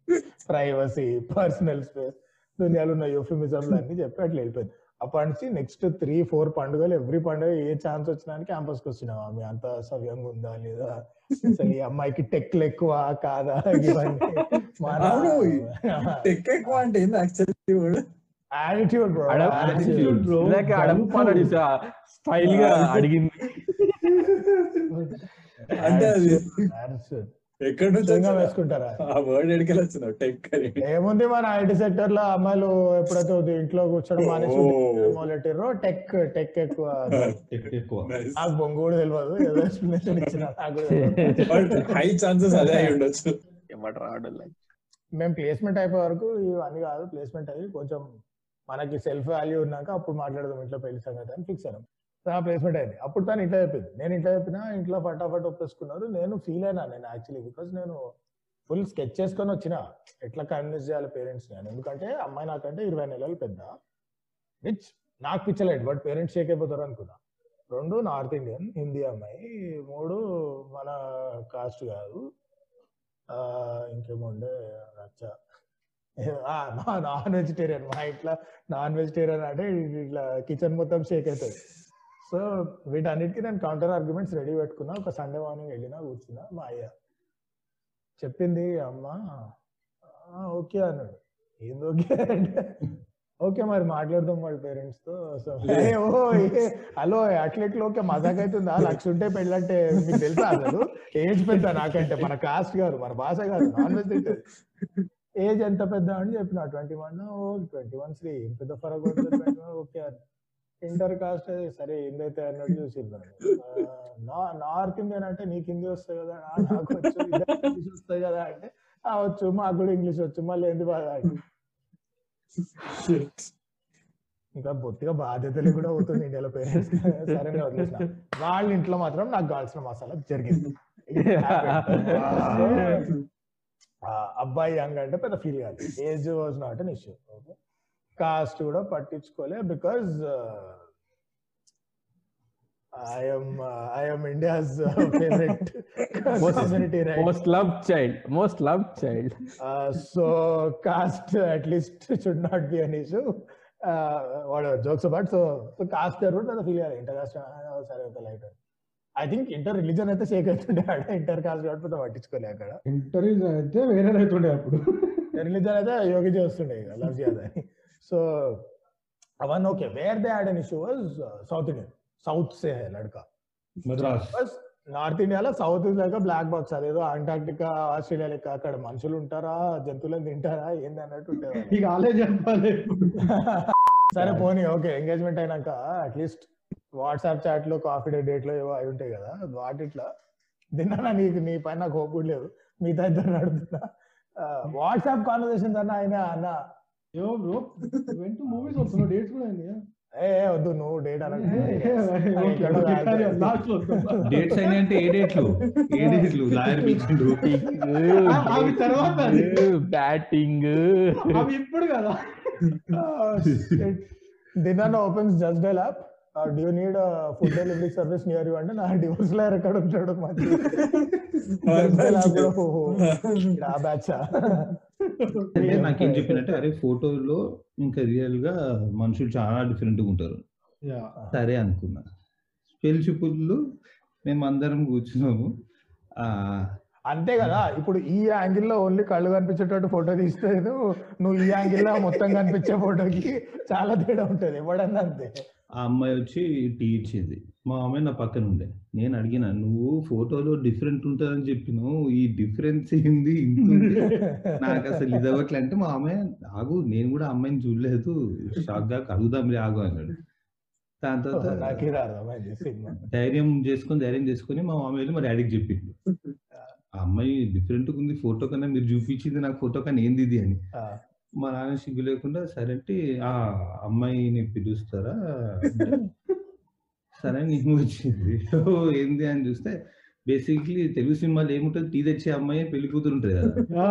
ప్రైవసీ పర్సనల్ స్పేస్ దునియాలో ఉన్న యూఫిమిజంలు అన్ని చెప్పి అట్లా వెళ్ళిపోయింది. అప్పటి నుంచి నెక్స్ట్ త్రీ ఫోర్ పండుగలు ఎవ్రీ పండుగ ఏ ఛాన్స్ వచ్చినా క్యాంపస్కి వచ్చినాం ఆమె. అంత సవ్యంగా ఉందా లేదా? అసలు ఈ అమ్మాయికి టెక్లు ఎక్కువ కాదా? ఇవన్నీ. టెక్ ఎక్కువ అంటే యాటిట్యూడ్ బ్రో స్టైల్గా అడిగింది. అంటే అది ఎక్కడి నుంచి వచ్చింది? వేసుకుంటారా? ఆ వర్డ్ ఎడికెళ్ళి వచ్చినావు టెక్ అని. ఏముంది మన ఐటీ సెక్టర్లో అమ్మాయిలు ఎప్పుడైతే ఇంట్లో కూర్చోడం మానేసి టెక్ టెక్ ఎక్కువ. నాకు బొంగు కూడా తెలియదు ఏదో ఎక్స్ప్లెనేషన్ ఇచ్చిన హై ఛాన్సెస్ [laughs] అదే అయి ఉండొచ్చు. మేము ప్లేస్మెంట్ అయిపోయే వరకు ఇవన్నీ కాదు. ప్లేస్మెంట్ అయ్యి కొంచెం మనకి సెల్ఫ్ వాల్యూ ఉన్నాక అప్పుడు మాట్లాడదాం ఇంట్లో పెళ్ళి సంగతి అని ఫిక్స్ అయ్యాం నా ప్లేస్మెంట్ అయింది. అప్పుడు తను ఇంట్లో చెప్పింది. నేను ఇంట్లో చెప్పినా ఇంట్లో ఫటాఫట్ ఒప్పేసుకున్నారు. నేను ఫీల్ అయినా నేను యాక్చువల్లీ బికాస్ నేను ఫుల్ స్కెచ్ చేసుకొని వచ్చిన. ఎట్లా కన్విన్స్ చేయాలి పేరెంట్స్ నేను ఎందుకంటే అమ్మాయి నాకంటే ఇరవై నెలలు పెద్ద. విచ్ నాకు పిచ్చలేదు బట్ పేరెంట్స్ షేక్ అయిపోతారు అనుకున్నా. రెండు నార్త్ ఇండియన్ హిందీ అమ్మాయి మూడు మన కాస్ట్ కాదు. ఆ, ఇంకేముండే రచ్చ. నాన్ వెజిటేరియన్ మా ఇట్లా నాన్ వెజిటేరియన్ అంటే ఇట్లా కిచెన్ మొత్తం షేక్ అవుతుంది. సో వీటన్నిటికీ నేను కౌంటర్ ఆర్గ్యుమెంట్స్ రెడీ పెట్టుకున్నా. ఒక సండే మార్నింగ్ వెళ్ళినా కూర్చున్నా మా అయ్య చెప్పింది అమ్మ ఓకే అన్నాడు. ఏంది ఓకే? అంటే ఓకే మరి మాట్లాడదాం వాళ్ళ పేరెంట్స్తో. సో ఓ హలో అట్లెట్లు ఓకే మజాక్ అవుతుందా లక్ష ఉంటే పెళ్ళంటే మీకు తెలుసా అసలు? ఏజ్ పెద్ద నాకంటే మన కాస్ట్ గారు మన భాష గారు నాన్ వెజ్ ఏజ్ ఎంత పెద్ద? అని చెప్పిన twenty one oh twenty one శ్రీ ఏం పెద్ద ఫరక్ ఓకే అని. ఇంటర్ కాస్ట్ సరే ఏందైతే అన్నట్టు [laughs] చూసింది నా నార్త్ ఇండియన్ అంటే నీకు హిందీ వస్తాయి కదా "ఆ, నాకు వచ్చు. [laughs] ఇంగ్లీష్ వస్తాయి కదా అంటే "ఆ, వచ్చు. మాకు కూడా ఇంగ్లీష్ వచ్చు. మళ్ళీ ఎందుకు బాధ? ఇంకా బొత్తిగా బాధ్యతలు కూడా అవుతుంది ఇండియాలో పేరెంట్స్. సరే వదిలేసిన. వాళ్ళ ఇంట్లో మాత్రం నాకు కావాల్సిన మసాలా జరిగింది. [laughs] అబ్బాయి యంగ్ అంటే పెద్ద ఫీల్ కాదు. Age was not an issue okay caste కూడా పట్టించుకోలే because I'm I'm India's favourite community right most love child most love child so caste at least should not be an issue వాడు jokes about so so caste కూడా పెద్ద ఫీల్ కాదు ఇంటర్ కాస్ట్ సరే ఒక light I think inter religion అయితే షేక్ అవుతుండే ఆడ ఇంటర్ కాస్ట్ కాబట్టి పట్టించుకోలే అక్కడ. ఇంటర్వ్యూస్ అయితే వేరే అవుతుండే అప్పుడు. రిలీజన్ అయితే యోగి చేస్తుండే ఇక లవ్ అని. సో అవన్నీ okay where they was south Indian south సే హై లడ్కా మద్రాస్ బస్ నార్త్ ఇండియాలో సౌత్ లైక్ బ్లాక్ బాక్స్ అదేదో అంటార్క్టికా ఆస్ట్రేలియా లెక్క అక్కడ మనుషులు ఉంటారా జంతువులను తింటారా ఏంది అన్నట్టు చెప్పాలి సరే పోనీ ఓకే ఎంగేజ్మెంట్ అయినాక అట్లీస్ట్ వాట్సాప్ చాట్లో కాఫీ డే డేట్లో ఏవో అవి ఉంటాయి కదా వాటిట్లో తిన్నా నీకు నీ పైన కూడా లేదు మిగతా ఇద్దరు అడుగుతున్నా వాట్సాప్ కాన్వర్సేషన్ అన్న ఆయన అన్న యో బ్రో వెంట మూవీస్ వస్తున్నావు డేట్స్ కూడా అయింది ఏ ఏ, వద్దు నువ్వు డేట్ అనకు లాస్ట్ డేట్స్ అయినా అంటే ఏ డేట్లు ఏ డేట్లు లాయర్ [laughs] పిలిచిండు అవి తర్వాత అది. బ్యాటింగ్ అవి ఇప్పుడు కదా. దినాన్న opens just dial do you need food delivery service near you అంటే నా డివోర్స్లో ఎక్కడ ఉంటాడు ఆ బ్యాచ్ అంటే నాకేం చెప్పినట్టే అరే ఫోటోలో ఇంకా రియల్గా మనుషులు చాలా డిఫరెంట్గా ఉంటారు. యా. సరే అనుకున్నా. పెళ్ళి మేము అందరం కూర్చున్నాము. ఆ అంతే కదా ఇప్పుడు ఈ యాంగిల్లో ఓన్లీ కళ్ళు కనిపించేటట్టు ఫోటో తీస్తే నువ్వు నువ్వు ఈ యాంగిల్లో మొత్తం కనిపించే ఫోటోకి చాలా తేడా ఉంటది. ఎవడన్నా అంతే. ఆ అమ్మాయి వచ్చి టీ ఇచ్చింది. మా అమ్మాయి నా పక్కన ఉండే. నేను అడిగిన నువ్వు ఫోటోలో డిఫరెంట్ ఉంటుందని చెప్పినావు. ఈ డిఫరెన్స్ ఏంది? నాకు అసలు ఇది అవ్వట్లే. అంటే మా అమ్మాయి ఆగు నేను కూడా అమ్మాయిని చూడలేదు. షాక్గా అడుగుదాంలే ఆగు అన్నాడు. దాని తర్వాత ధైర్యం చేసుకొని ధైర్యం చేసుకొని మా మామ వెళ్ళి మా డాడీకి చెప్పిండు. [laughs] ఆ అమ్మాయి డిఫరెంట్ ఉంది. ఫోటో కన్నా మీరు చూపించింది నాకు ఫోటో కన్నా ఏంది ఇది అని. మా నాన్న సిగ్గు లేకుండా సరే అంటే ఆ అమ్మాయిని పిలుస్తారా? అంటే, సరే అని నేను [laughs] వచ్చింది. ఓ, ఏంది అని చూస్తే బేసిక్లీ తెలుగు సినిమాలో ఏముంటుంది టీ తెచ్చే అమ్మాయి పెళ్ళి కూతురు ఉంటుంది కదా. ఆ,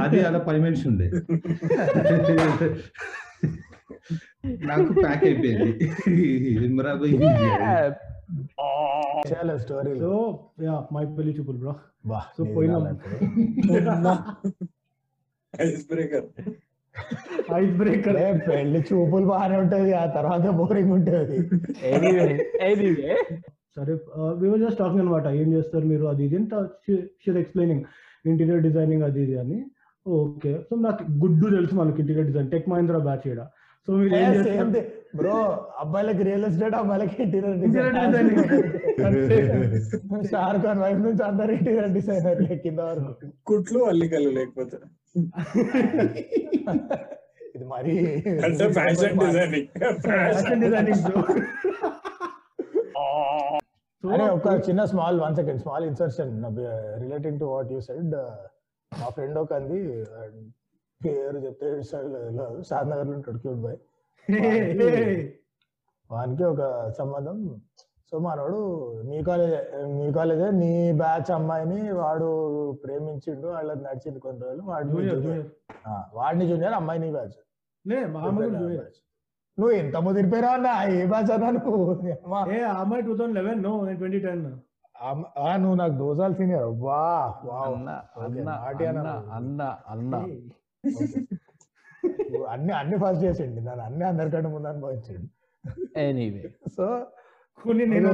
అది అలా పై మనిషి ఉండే. నాకు ప్యాక్ అయిపోయింది. అని. చాలా స్టోరీలు సో యా మై పెళ్ళి చూపులు బ్రో సో పోయినాం. ఐస్ బ్రేకర్ [laughs] [laughs] ఐస్ బ్రేకర్ పెళ్ళి చూపులు బాగానే ఉంటది ఆ తర్వాత బోరింగ్ ఉంటది. ఎనీవే ఎనీవే సరే వి వర్ జస్ట్ టాకింగ్ అనమాట ఏం చేస్తారు మీరు అది ఇది అంటే షీర్ ఎక్స్ప్లెయినింగ్ ఇంటీరియర్ డిజైనింగ్ అది ఇది అని. ఓకే సో నాకు గుడ్డు తెలుసు మనకి interior design Tech Mahindra batch ఇక్కడ సో మీరు ఏం చేస్తారు? బ్రో అబ్బాయిలకి రియల్ ఎస్టేట్ అమ్మాయిలకి ఇంటీరియర్. అంతే. షారుఖ్ ఖాన్ వైఫ్ నుంచి అందరు ఇంటీరియర్ డిజైనర్ కింద వరకు. కుట్లు అల్లికలు లేకపోతే. ఇది మరి అంటే ఫ్యాషన్ డిజైనింగ్ ఫ్యాషన్ డిజైనింగ్ అరే ఒక చిన్న small one second small insertion relating to what you said మా ఫ్రెండ్ ఒక అంది పేరు చెప్తే షాద్ నగర్లో ఉంటాడు [laughs] క్యూట్ బాయ్ వానికి ఒక సంబంధం సో మనోడు మీ కాలేజే మీ కాలేజే నీ బ్యాచ్ అమ్మాయిని వాడు ప్రేమించిండు వాళ్ళకి నడిచింది కొన్ని రోజులు వాడిని వాడిని జూనియర్ అమ్మాయి నీ బ్యాచ్. నువ్వు ఎంత ముదిరిపోయినా అన్నా ఏ బ్యాచ్ అన్నా నువ్వు? అమ్మాయి two thousand eleven no twenty ten నువ్వు నాకు దోసాలు సీనియర్ వా వావ్. అన్న అన్న అన్ని అన్ని ఫస్ట్ చేసిండు. నన్ను అన్ని అందరికంటే ముందు అనుభవించండు. ఎనీవే సో కొన్ని నేను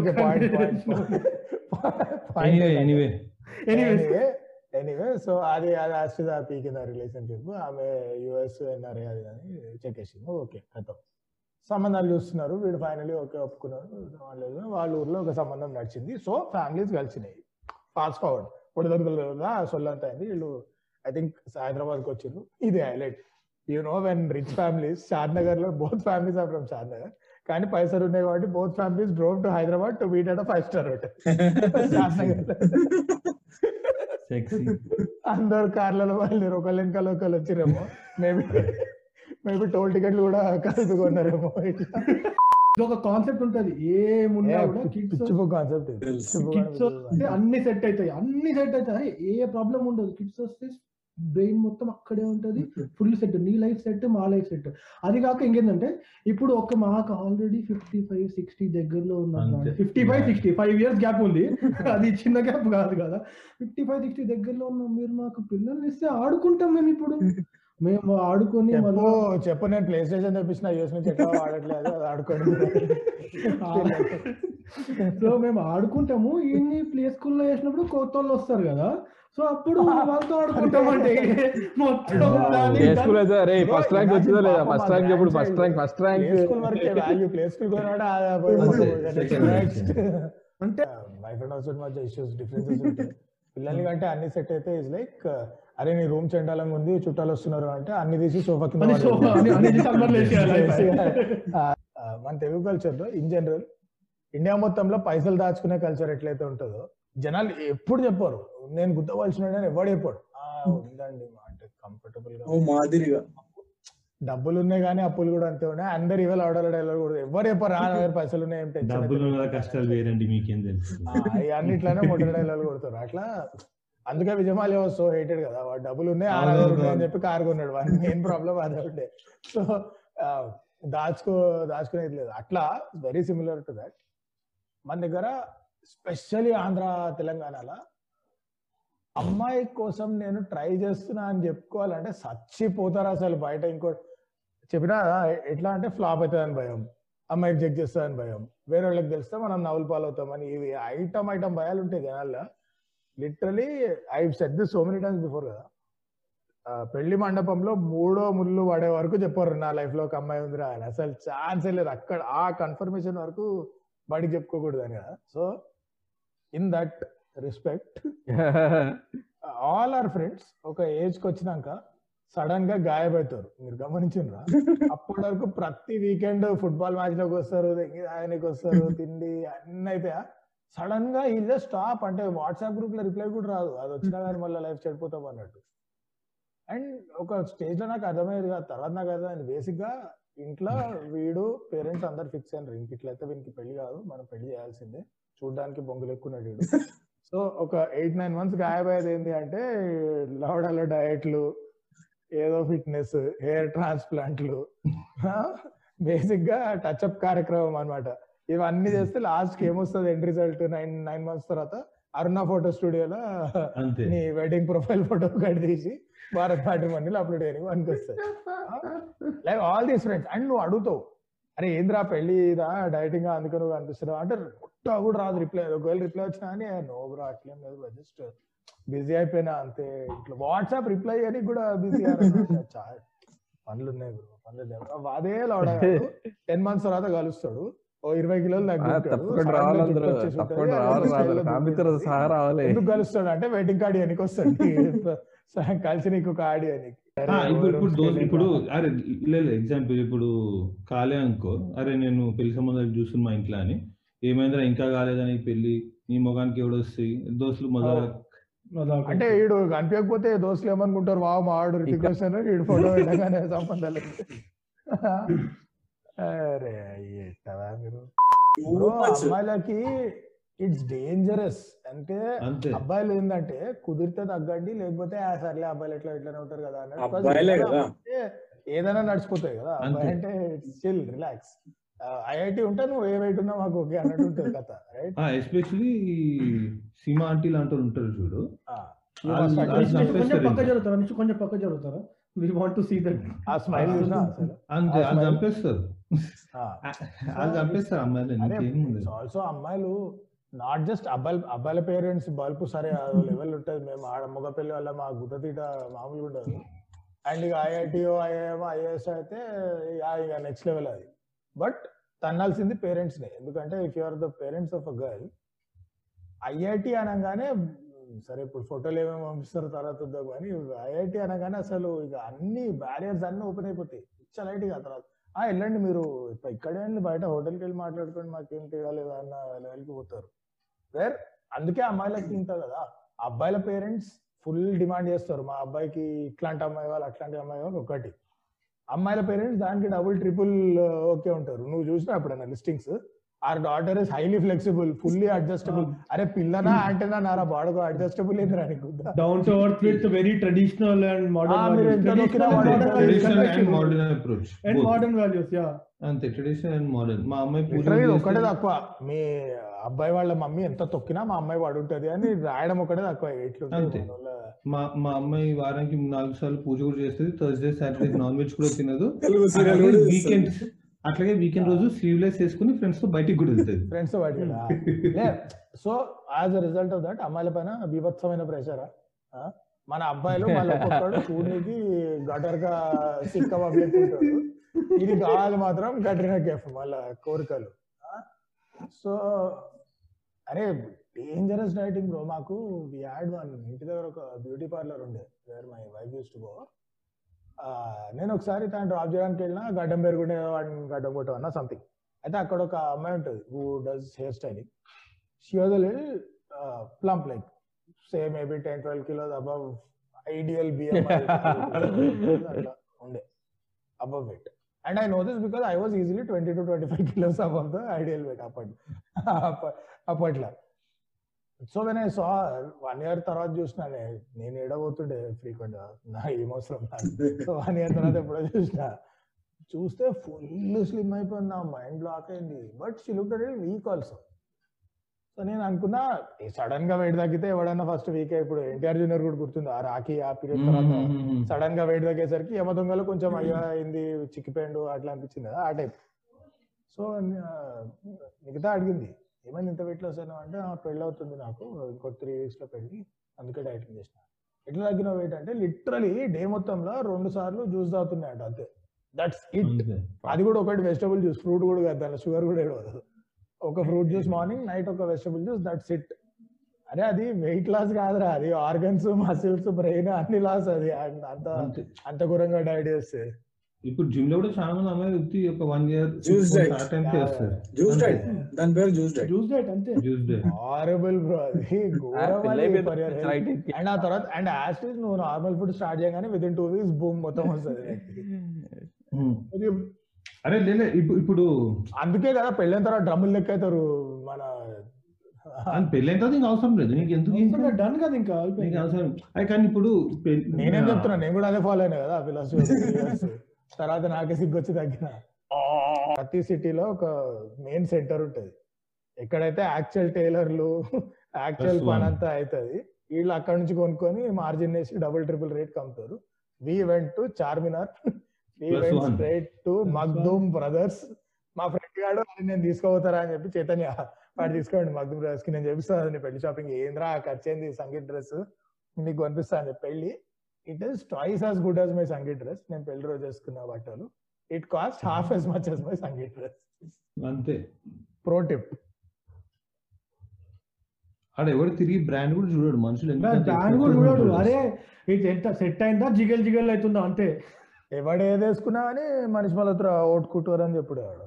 ఎనీవే ఎనీవే ఎనీవే సో అది అది అశ్విత పీకిన రిలేషన్షిప్ ఆమె యుఎస్ ఎన్ఆర్ఏ అది అని చెక్కేసింది ఓకే కథం సంబంధాలు చూస్తున్నారు. వీడు ఫైనలీ ఓకే ఒప్పుకున్నారు వాళ్ళు వాళ్ళ ఊర్లో ఒక సంబంధం నడిచింది. సో ఫ్యామిలీస్ కలిసినాయి. ఫాస్ట్ ఫార్వర్డ్ పొడిదొరకలుగా సొల్లంత అయింది. వీళ్ళు ఐ థింక్ హైదరాబాద్కి వచ్చిండ్రు ఇది highlight you know when rich families షాద్ నగర్లో both families are from Shadnagar కానీ పైసలు ఉన్నాయి కాబట్టి both families drove to Hyderabad to meet at five star hotel అందరు కార్లలో బయలుదేరి ఒకళ్ళు వెనకాల ఒకళ్ళు వచ్చిరేమో మేబీ మేబీ టోల్ టికెట్లు కూడా కలిసి కొన్నారేమో. ఒక కాన్సెప్ట్ ఉంటది. ఏమున్నా కూడా కిడ్స్ పిచ్చిపో కాన్సెప్ట్ కిడ్స్ వస్తే అన్ని సెట్ అవుతాయి. అన్ని సెట్ అవుతాయి. ఏ ప్రాబ్లం ఉండదు. కిడ్స్ వస్తే బ్రెయిన్ మొత్తం అక్కడే ఉంటది. ఫుల్ సెట్ నీ లైఫ్ సెట్ మా లైఫ్ సెట్ అది కాక ఇంకేంటంటే ఇప్పుడు ఒక మాకు ఆల్రెడీ ఫిఫ్టీ ఫైవ్ సిక్స్టీ దగ్గరలో ఉన్నాం. Fifty five sixty five years gap ఉంది. [laughs] అది చిన్న గ్యాప్ కాదు కదా. ఫిఫ్టీ ఫైవ్ సిక్స్టీ దగ్గరలో ఉన్నాం మీరు మాకు పిల్లల్ని ఇస్తే ఆడుకుంటాం మేము ఇప్పుడు. [laughs] మేము ఆడుకొని చెప్పు నేను ప్లే స్టేషన్ తెప్పించిన యూఎస్ నుంచి ఎట్లా అది ఆడుకోండి. [laughs] సో మేము ఆడుకుంటాము. ఇన్ని ప్లే స్కూల్లో వేసినప్పుడు కొత్త వాళ్ళు వస్తారు కదా. సో అప్పుడు వాళ్ళతో ఆడుకుంటామంటే మొత్తం రే ఫస్ట్ ర్యాంక్ వచ్చిందో లేదా? ఫస్ట్ ర్యాంక్ ఎప్పుడు first rank first rank school వరకే [laughs] వాల్యూ ప్లే స్కూల్ అంటే మై ఫ్రెండ్ ఆల్సో మధ్య ఇష్యూస్ డిఫరెన్సెస్ ఉంటాయి పిల్లల్ని కంటే అన్ని సెట్ అయితే ఇస్ లైక్ అరే నీ రూమ్ చెండాలంగా ఉంది చుట్టాలు వస్తున్నారు అంటే అన్ని తీసి సోఫా కింద [laughs] మన తెలుగు కల్చర్లో ఇన్ జనరల్ ఇండియా మొత్తంలో పైసలు దాచుకునే కల్చర్ ఎట్లయితే ఉంటుందో జనాలు ఎప్పుడు చెప్పారు. నేను గుద్దవలసిన ఎవడు చెప్పాడు. ఆ, ఉందండి అంటే కంఫర్టబుల్గా ఓ మాదిరిగా. డబ్బులు ఉన్నాయి కానీ అప్పులు కూడా అంతే ఉన్నాయి. అందరు ఇవాళ ఆర్డర్ డైలాగ్ కూడా ఎవరు చెప్పారు దగ్గర పైసలు ఉన్నాయి ఏం డబ్బులు. కష్టాలు వేరండి మీకేం తెలుసు. అన్నిట్లోనే మొదటి డైలాగ్ కొడతారు. అట్లా అందుకే విజయమాలి సో హేటెడ్ కదా. వాడు డబ్బులు ఉన్నాయి ఆ ఉన్నాయి అని. చెప్పి కారు కొన్నాడు. వాడి మెయిన్ ప్రాబ్లం అదే ఉండే. సో దాచుకో దాచుకునేది లేదు. అట్లా వెరీ సిమిలర్ టు దట్ మన దగ్గర స్పెషల్లీ ఆంధ్ర తెలంగాణలో అమ్మాయి కోసం నేను ట్రై చేస్తున్నా అని చెప్పుకోవాలంటే చచ్చిపోతారు అసలు బయట. ఇంకో చెప్పినా ఎట్లా అంటే ఫ్లాప్ అవుతుందని భయం. అమ్మాయికి చెక్ చేస్తుందని భయం. వేరే వాళ్ళకి తెలిస్తే మనం నవ్వులు పాలవుతామని ఇవి ఐటమ్ ఐటమ్ భయాలు ఉంటాయి జనాల్లో. Literally I said this so many times before కదా. పెళ్ళి మండపంలో మూడో ముళ్ళు పడే వరకు చెప్పారు నా లైఫ్లో ఒక అమ్మాయి ఉందిరా అని. అసలు ఛాన్సే లేదు. అక్కడ ఆ కన్ఫర్మేషన్ వరకు బడికి చెప్పుకోకూడదు అని కదా. So in that respect all are friends ఒక ఏజ్కి వచ్చినాక సడన్గా గాయపడతారు. మీరు గమనించిండ్రా? [laughs] అప్పటి వరకు ప్రతి వీకెండ్ ఫుట్బాల్ మ్యాచ్లోకి వస్తారు ఆయనకి వస్తారు [laughs] తిండి అన్ని అయితే సడన్గా ఇల్లే స్టాప్ అంటే వాట్సాప్ గ్రూప్లో రిప్లై కూడా రాదు. అది వచ్చినా కానీ మళ్ళీ లైఫ్ చెడిపోతాం అన్నట్టు. అండ్ ఒక స్టేజ్లో నాకు అర్థమయ్యేది కాదు తర్వాత నాకు అర్థమైంది. బేసిక్గా ఇంట్లో వీడు పేరెంట్స్ అందరు ఫిక్స్ అయినారు ఇంక ఇట్లయితే వీనికి పెళ్ళి కాదు మనం పెళ్ళి చేయాల్సిందే. చూడడానికి బొంగులు ఎక్కున్నాడు వీడు. [laughs] సో ఒక ఎయిట్ నైన్ మంత్స్ గాయపోయేది ఏంటి అంటే లవడాల డయట్లు ఏదో ఫిట్నెస్ హెయిర్ ట్రాన్స్ప్లాంట్లు బేసిక్గా టచ్అప్ కార్యక్రమం అన్నమాట. ఇవన్నీ చేస్తే లాస్ట్కి ఏమొస్తుంది end result nine nine months తర్వాత అరుణ ఫోటో స్టూడియోలో నీ వెడ్డింగ్ ప్రొఫైల్ ఫోటో కట్ తీసి భారత్ మ్యాట్రిమోనీలో అప్లోడ్ చేయడానికి పనికొస్తాయి like all these friends and నువ్వు అడుగుతావు అరే ఏంద్రా పెళ్ళి ఇదా? డైటింగ్ అందుకే నువ్వు అనిపిస్తున్నావు అంటే పుట్టా కూడా రాదు రిప్లై ఒకవేళ రిప్లై వచ్చినా అని నో బ్రో అట్లేం లేదు జస్ట్ బిజీ అయిపోయినా అంతే. ఇట్లా వాట్సాప్ రిప్లై అని కూడా బిజీ పనులు ఉన్నాయి బ్రో పనులు లేవు. అదే లోడ టెన్ మంత్స్ తర్వాత కలుస్తాడు. ఓ ఇరవై కిలోలు రావాలి ఎందుకు కలుస్తాడు? అంటే వెయిటింగ్ కార్డ్ ఎనికి వస్తాడు కలిసి నీకు ఒక ఆడి అని ఆ, ఇప్పుడు ఇప్పుడు దోస్త్ ఇప్పుడు అరే లేదు ఎగ్జాంపుల్ ఇప్పుడు కాలే అనుకో. అరే నేను పెళ్ళి సంబంధాలు చూస్తున్నా మా ఇంట్లో అని. ఏమైందిరా ఇంకా కాలేదని పెళ్ళి? నీ ముఖానికి ఎవడు వస్తాయి దోస్తులు మొదలు అంటే వీడు కనిపించకపోతే దోస్తులు ఏమనుకుంటారు? వావ్ మా ఆడు రితిక్ రోషన్ వీడు ఫోటో పెట్టగానే సంబంధాలు లేదు. [laughs] అరే ఎట్టవా మీరు? అమ్మాయిలకి ఇట్స్ డేంజరస్ అంటే అంతే. అబ్బాయిలు ఏంటంటే కుదిరితే తగ్గండి లేకపోతే ఆ సర్లే అబ్బాయిలు ఎట్లా ఎట్లా ఉంటారు కదా అన్నట్టు. అబ్బాయిలే కదా. అంటే ఏదైనా నడిచిపోతాయి కదా. అబ్బాయి. అంటే చిల్ రిలాక్స్ ఐఐటి ఉంటే నువ్వు ఏ వెయిట్ ఉన్నా మాకు ఓకే అన్నట్టు ఉంటుంది కథ రైట్ ఎస్పెషలీ సీమా ఆంటీ లాంటి ఉంటారు చూడు. కొంచెం పక్క. జరుగుతారా నుంచి కొంచెం పక్క జరుగుతారా. We want to see that ఆ స్మైల్ చూసినా అంతే smile. చంపేస్తారు. ఆ. వాళ్ళు చంపేస్తారు అమ్మాయిలు అదే ఆల్సో అమ్మాయిలు నాట్ జస్ట్ అబ్బాయిలు అబ్బాయిల పేరెంట్స్ బల్పు సరే లెవెల్ ఉంటుంది. మేము ఆడ మగపిల్ల వల్ల మా గుద్దతీట మామూలుగా ఉండదు. అండ్ ఇక ఐఐటిఓ ఐఐఎం ఐఏఎస్ అయితే ఇక ఇక నెక్స్ట్ లెవెల్ అది. బట్ తన్నాల్సింది పేరెంట్స్నే ఎందుకంటే if you are the parents of a girl IIT అనగానే సరే ఇప్పుడు ఫోటోలు ఏమేమి పంపిస్తారు తర్వాత చూద్దాం కానీ ఐఐటి అనగానే అసలు ఇక అన్ని బ్యారియర్స్ అన్నీ ఓపెన్ అయిపోతాయి. ఇచ్చా లైట్ ఇక తర్వాత. వెళ్ళండి మీరు. ఇక్కడే అండి. బయట హోటల్కి వెళ్ళి మాట్లాడుకోండి. మాకేం తేడా లేదా అన్న లెవెల్కి పోతారు. వేర్? అందుకే అమ్మాయిలకి ఇంత కదా. అబ్బాయిల పేరెంట్స్ ఫుల్ డిమాండ్ చేస్తారు. మా అబ్బాయికి ఇట్లాంటి అమ్మాయి వాళ్ళు అట్లాంటి అమ్మాయి వాళ్ళు ఒకటి. అమ్మాయిల పేరెంట్స్ దానికి డబుల్ ట్రిపుల్ ఓకే ఉంటారు. నువ్వు చూసినా ఎప్పుడైనా listings? Our daughter is highly flexible fully adjustable అరే పిల్లనా యాంటనా నారా బాడగో అడ్జస్టబుల్ ఏందిరా నీకు down to earth with very traditional and వాడు modern modern approach and modern values yeah అంతే ట్రెడిషనల్ అండ్ మోడర్న్ మా అమ్మాయి ఒక్కటే తక్కువ. మీ అబ్బాయి వాళ్ళ మమ్మీ ఎంత తొక్కినా మా అమ్మాయి పడుంటది అని రాయడం ఒకటే తక్కువ. అంతే. మా మా అమ్మాయి వారానికి నాలుగు సార్లు పూజ కూడా చేస్తుంది. థర్స్డే సాటర్డే నాన్ వెజ్ కూడా తినదు. తెలుగు సీరియల్ కూడా వీకెండ్ అట్లాగే వీకెండ్ రోజు స్లీవ్లెస్ వేసుకుని ఫ్రెండ్స్తో బయటికి కూడా వెళ్తుంది ఫ్రెండ్స్తో బయట [laughs] లే so as a result of that అమ్మాయిల పైన బీభత్సమైన ప్రెషర్ మన అబ్బాయిలు మళ్ళీ ఒక్కొక్కడు చూడనికి గటర్గా సిక్క పంపించుకుంటాడు. ఇది కావాలి మాత్రం కట్రినా కేఫ్ మళ్ళా కోరికలు. సో అరే డేంజరస్ డైటింగ్ బ్రో మాకు వి హ్యాడ్ వన్ ఇంటి దగ్గర ఒక బ్యూటీ పార్లర్ ఉండే where my wife used to go నేను ఒకసారి తను డ్రాప్ చేయడానికి వెళ్ళినా గడ్డం పెరుగుండే వాడిని గడ్డం కొట్టమన్నా సంథింగ్ అయితే అక్కడ ఒక అమ్మాయి ఉంటుంది who does hair styling she was a little plump like say maybe ten twelve kilos above ideal BMI ఉండే. Above weight and I know this because I was easily twenty two twenty five kilos above the ideal weight అప్పట్ అప్పట్లో. So when I saw one year తర్వాత చూసిన నేను ఏడబోతుండే ఫ్రీక్వెంట్గా నా ఏమవసరం [laughs] సో వన్ ఇయర్ తర్వాత ఎప్పుడో చూసిన. చూస్తే ఫుల్ స్లిమ్ అయిపోయింది నా మైండ్ బ్లాక్ అయింది. But she look at weak also so నేను అనుకున్నా సడన్గా వెయిట్ తగ్గితే ఎవడన్నా ఫస్ట్ వీక్ ఇప్పుడు ఎన్టీఆర్ జూనియర్ కూడా గుర్తుంది? ఆ రాఖీ ఆ పీరియడ్ తర్వాత సడన్గా వెయిట్ తగ్గేసరికి యమ దొంగలు కొంచెం అయ్యా అయింది చిక్కిపోయిండు అట్లా అనిపించింది కదా ఆ టైప్ సో మిగతా అడిగింది. ఏమైంది ఇంత వెయిట్ లాస్ అయినా అంటే "ఆ, పెళ్ళి అవుతుంది నాకు ఇంకో త్రీ వీక్స్లో పెళ్ళి అందుకే డైటింగ్ చేసిన. ఎట్లా తగ్గిన వెయిట్ అంటే లిటరలీ డే మొత్తంలో రెండు సార్లు జ్యూస్ తాగుతున్నాయంట అంతే. దట్స్ ఇట్ అది కూడా ఒకటి వెజిటబుల్ జ్యూస్ ఫ్రూట్ కూడా కాదు దాంట్లో షుగర్ కూడా ఏడవదు ఒక ఫ్రూట్ జ్యూస్ మార్నింగ్ నైట్ ఒక వెజిటబుల్ జ్యూస్ దట్స్ ఇట్ అరే అది వెయిట్ లాస్ కాదురా అది ఆర్గన్స్ మసిల్స్ బ్రెయిన్ అన్ని లాస్ అది. అంత అంత ఘోరంగా డైట్ చేస్తే. ఇప్పుడు జిమ్లో కూడా చాలా మంది అమ్మాయి ఉత్తి ఒక one year Juice diet. Time చేస్తారు. జ్యూస్ డైట్ దాని పేరు జ్యూస్ డైట్. జ్యూస్ డైట్ అంతే. జ్యూస్ హారబుల్ బ్రో అది. [laughs] అండ్ ఆ తర్వాత అండ్ యాజ్ నువ్వు నార్మల్ ఫుడ్ స్టార్ట్ చేయగానే with in two weeks boom మొత్తం వస్తుంది. నీకు. అరే లేలే ఇప్పుడు అందుకే కదా పెళ్ళైన తర్వాత డ్రమ్ములు లెక్క అవుతారు మన పెళ్ళైన తర్వాత ఇంకా అవసరం లేదు. నీకు ఎందుకు? డన్ కదా ఇంకా నీకు. అవసరం అది కానీ ఇప్పుడు నేనేం చెప్తున్నా నేను కూడా అదే ఫాలో అయినా కదా ఫిలాసఫీ తర్వాత నాకే సిగ్గొచ్చి తగ్గిన. ప్రతి సిటీలో ఒక మెయిన్ సెంటర్ ఉంటది. ఎక్కడైతే యాక్చువల్ టైలర్లు యాక్చువల్ పని. అంతా అవుతుంది వీళ్ళు అక్కడ నుంచి కొనుక్కొని మార్జిన్ వేసి double triple rate కమ్ముతారు. We went to Charminar we went. Straight to Makhdoom brothers మా ఫ్రెండ్ గాడు "అరే నేను తీసుకోపోతారా? అని చెప్పి చైతన్య వాడు తీసుకోండి మగ్దూమ్ బ్రదర్స్కి నేను చెప్పిస్తాను పెళ్ళి షాపింగ్ ఏంద్రా ఖర్చు ఏంది సంగీత్ డ్రెస్ నీకు కనిపిస్తా అని చెప్పి పెళ్ళి. It is twice as good as my sangeet dress. నేను పెళ్ళి రోజు వేసుకున్న బట్టలు. It cost half as much as my sangeet అంతే. ప్రో టిప్ ఆడ ఎవరు తిరిగి బ్రాండ్ కూడా చూడడు మనుషులు ఎక్కువ కూడా చూడడు. అరే ఇది ఎంత సెట్ అయిందా? జిగల్ జిగల్ అవుతుందా? అంతే. ఎవడు ఏది వేసుకున్నా అని మనిషి మళ్ళీ ఓటుకుంటారు అని చెప్పుడు వాడు.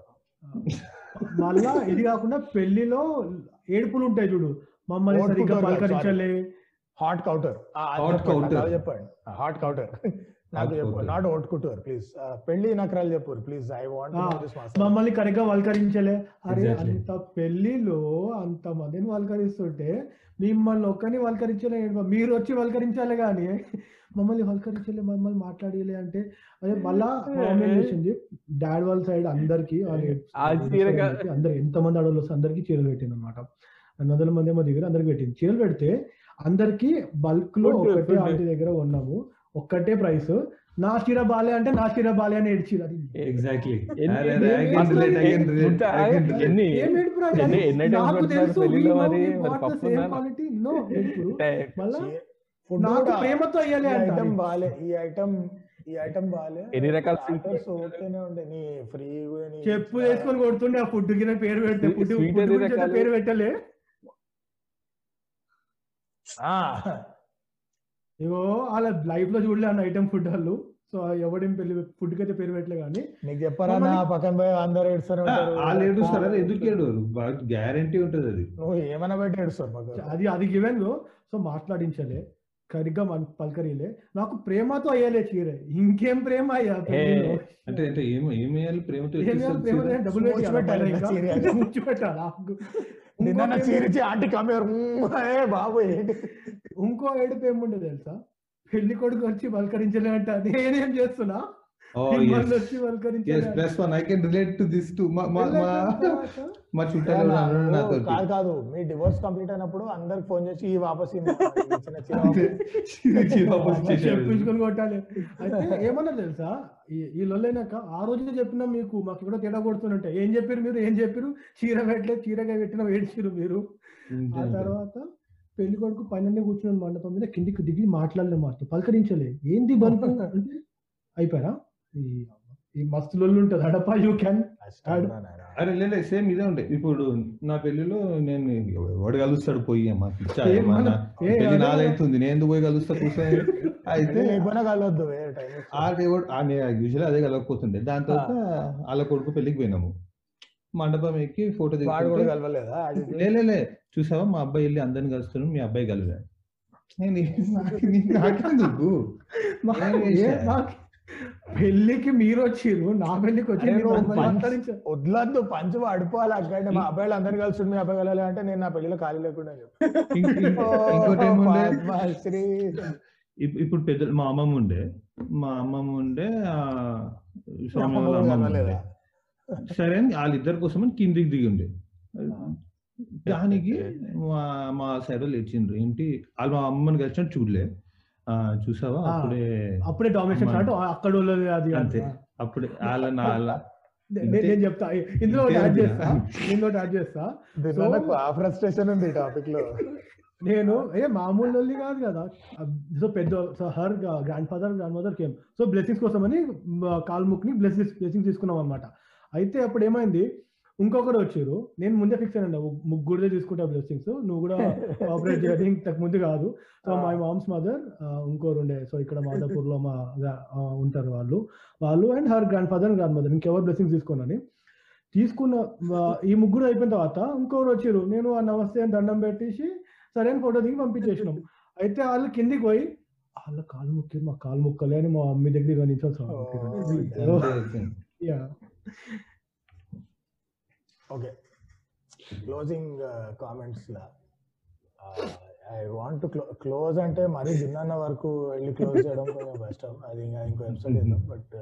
మళ్ళా ఇది కాకుండా పెళ్ళిలో ఏడుపులు ఉంటాయి చూడు. మమ్మల్ని సరిగ్గా పలకరించలే. Hot counter Hot counter. చెప్పండి. హాట్ కౌంటర్ నాకు చెప్పు. నాట్ ఓట్ కుట్టారు ప్లీజ్ పెళ్ళి నకరాలు చెప్పు ప్లీజ్ ఐ వాంట్ మమ్మల్ని కరెక్ట్గా పలకరించలే అరే. అంత పెళ్ళిలో అంత మందిని పలకరిస్తుంటే మిమ్మల్ని ఒక్కని పలకరించలే మీరు వచ్చి పలకరించాలి కానీ మమ్మల్ని పలకరించలే మమ్మల్ని మాట్లాడలే అంటే. అదే మళ్ళా చేసింది? డాడ్ వాళ్ళ సైడ్ అందరికి అందరు ఎంత మంది ఆడవాళ్ళు వస్తే అందరికి చీరలు పెట్టింది అనమాట వందల మంది ఏమో దగ్గర అందరికి పెట్టింది. చీరలు పెడితే అందరికి బల్క్లో ఒకటే. ఆంటీ దగ్గర కొన్నాము ఒక్కటే ప్రైస్. నా బాలే అంటే నా బాలే అని ఏడ్చిరు అది. ఎగ్జాక్ట్లీ నాకు తెలుసు ఇప్పుడు నాకు ప్రేమతో అయ్యాలి ఐటమ్ బాలే ఈ ఐటమ్ ఈ ఐటమ్ బాలే. ఎన్ని రకాల Starters ఓకేనే ఉండే నీ ఫ్రీ చెప్పు వేసుకొని కొడుతుండే ఆ ఫుడ్ కింద పేరు పెడితే ఫుడ్? పేరు పెట్టలే. ఇగో వాళ్ళ లైఫ్లో చూడలే అన్న ఐటమ్ ఫుడ్ వాళ్ళు. సో ఎవడేం పెళ్ళి ఫుడ్కి అయితే పేరు పెట్టలే కానీ. నీకు చెప్పరా నా పక్కన పోయి అందరు ఏడుస్తారు వాళ్ళు ఏడుస్తారు అదే ఎందుకు ఏడవరు? గ్యారంటీ ఉంటది అది. ఏమైనా పెట్టి ఏడుస్తారు అది అది గివెన్ సో మాట్లాడించలే. సరిగ్గా మన పలకరియలే నాకు ప్రేమతో అయ్యాలే చీర. ఇంకేం ప్రేమ అయ్యా. అంటే అంటే ఏం ఏం వేయాలి ప్రేమతో? డబ్బులు పెట్టాలి [laughs] నిన్న చీరిచి ఆంటీ కమ్మేరు బాబు ఏంటి? ఇంకో ఏడుపు ఏముండే తెలుసా? పెళ్ళి కొడుకు వచ్చి పలకరించలే అంట. నేనేం చేస్తున్నా? Oh. వచ్చి Yes, పలకరించలే one. I can relate to this too. మా మా చుట్టాలు నాతో కాదు కాదు. మీ డివోర్స్ కంప్లీట్ అయినప్పుడు అందరికి ఫోన్ చేసి ఈ వాపస్. [laughs] చెప్పించుకొని కొట్టాలి. అయితే ఏమన్నా తెలుసా? ఈ- లొల్లైనాక ఆ రోజే చెప్పినా మీకు మాకు ఇక్కడ తేడా కొడుతుంటే ఏం చెప్పారు మీరు? ఏం చెప్పారు చీర పెట్టలేదు చీరగా పెట్టిన ఏడ్చిరు మీరు. ఆ తర్వాత పెళ్ళి కొడుకు పైన కూర్చున్న మండపం మీద కిందికి దిగి మాట్లాడలే మాతో. పలకరించలే. ఏంది బల్బు? [laughs] అంటే అయిపోయారా? ఈ ఈ మస్తు లొల్లు ఉంటుంది. అడపా యూ క్యాన్ అరే లేదు సేమ్ ఇదే ఉంటాయి ఇప్పుడు నా పెళ్ళిలో నేను ఎవడు కలుస్తాడు పోయి అమ్మా? పెళ్ళి నాదైతుంది. నేను ఎందుకు పోయి కలుస్తా కూర్చొని? [laughs] అయితే కలవద్దు యూజువల్ అదే కలవకపోతుండే. దాని తర్వాత వాళ్ళ కొడుకు పెళ్ళికి పోయినాము. మండపం ఎక్కి ఫోటో వాడు కలవలేదా? లే లే, లే. చూసావా? మా అబ్బాయి వెళ్ళి అందరిని కలుస్తున్నాడు మీ అబ్బాయి కలవా నేను [laughs] నాకెందుకు పెళ్ళికి మీరు వచ్చిర్రు నా పెళ్ళికి వచ్చి మమ్మల్ని పంచ- పడిపోవాలి అక్కడ మా అబ్బాయిలు అందరు కలిసి మీ అబ్బాయి కలవాలి అంటే నేను నా పెళ్ళిలో ఖాళీ లేకుండా ఇప్పుడు పెద్ద మా అమ్మమ్మ ఉండే. మా అమ్మమ్మ ఉండే స్వామి సరే అని వాళ్ళిద్దరి కోసం కిందికి దిగి ఉండే. దానికి మా మా సైడ్ వాళ్ళు ఇచ్చిండ్రు ఏంటి? వాళ్ళు మా అమ్మని కలిసినట్టు చూడలే. ఆ, చూసావా? అప్పుడే అప్పుడే డామినేషన్. స్టార్ట్ అక్కడ అది అంతే. అప్పుడే వాళ్ళ వాళ్ళ నేను చెప్తా. ఇందులో యాడ్. చేస్తా. ఇందులో యాడ్ చేస్తా. నాకు ఆ ఫ్రస్ట్రేషన్ ఉంది టాపిక్లో. నేను ఏ మామూలు కాదు కదా. సో పెద్ద so her grandfather grandmother came so blessings కోసం అని కాల్ముక్ని బ్లెస్సింగ్స్ బ్లెస్సింగ్స్ తీసుకున్నాం అనమాట అయితే అప్పుడు ఏమైంది ఇంకొకరు వచ్చారు. నేను ముందే ఫిక్స్ అయినా ముగ్గురుదే తీసుకుంటా బ్లెస్సింగ్స్ నువ్వు కూడా ఆపరేట్ [laughs] చేయాలి ఇంతకు ముందు కాదు. సో మై మామ్స్ మదర్ ఇంకోరు ఉండే. సో ఇక్కడ మాదాపూర్లో మా ఉంటారు వాళ్ళు. వాళ్ళు and her grandfather grandmother ఇంకెవరు బ్లెస్సింగ్స్ తీసుకున్నాను తీసుకున్న ఈ ముగ్గురు అయిపోయిన తర్వాత ఇంకొకరు వచ్చారు. నేను ఆ నమస్తే అని దండం పెట్టేసి సరైన ఫోటో దిగి పంపించేసినాం. అయితే వాళ్ళు కిందికి పోయి వాళ్ళ కాలు ముక్కి మా కాలు ముక్కలే అని మా మమ్మీ దగ్గర. యా ఓకే క్లోజింగ్ కామెంట్స్ లా ఐ వాంట్ క్లోజ్ అంటే మరీ భిన్న వరకు వెళ్ళి క్లోజ్ చేయడం కొంచెం కష్టం. అది ఇంకా ఇంకో ఎపిసోడ్ చేద్దాం but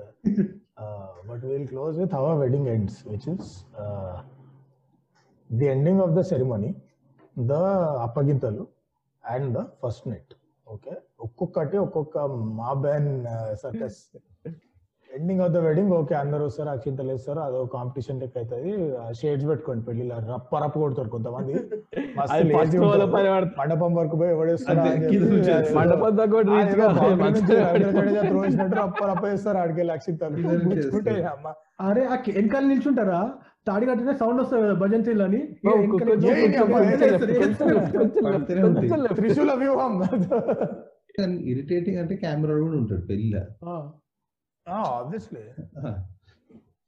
but will close with our wedding ends which is the ending of the ceremony the అప్పగింతలు and the first night okay ఒక్కొక్కటి ఒక్కొక్క మా బ్యాన్ circus ending of the wedding okay అందరూ వస్తారు అక్షింతలు వేస్తారు అదో కాంపిటీషన్ లెక్క అవుతుంది షేడ్స్ పెట్టుకోండి పెళ్ళిలో రప్ప రప్ప కొడతారు కొంతమంది. మండపం వరకు పోయి ఎవడేస్తారా మండపం రప్ప రప్ప వేస్తారు ఆడికెళ్ళి అక్షింతలు అరే ఆ వెనకాల నిల్చుంటారా తాడి కట్టిన సౌండ్ వస్తుంది కదా భజంత్రీలు అని. త్రిశూల వ్యూహం ఇరిటేటింగ్ అంటే కెమెరా కూడా ఉంటాడు పెళ్ళిలో ఆబ్వియస్లీ [laughs]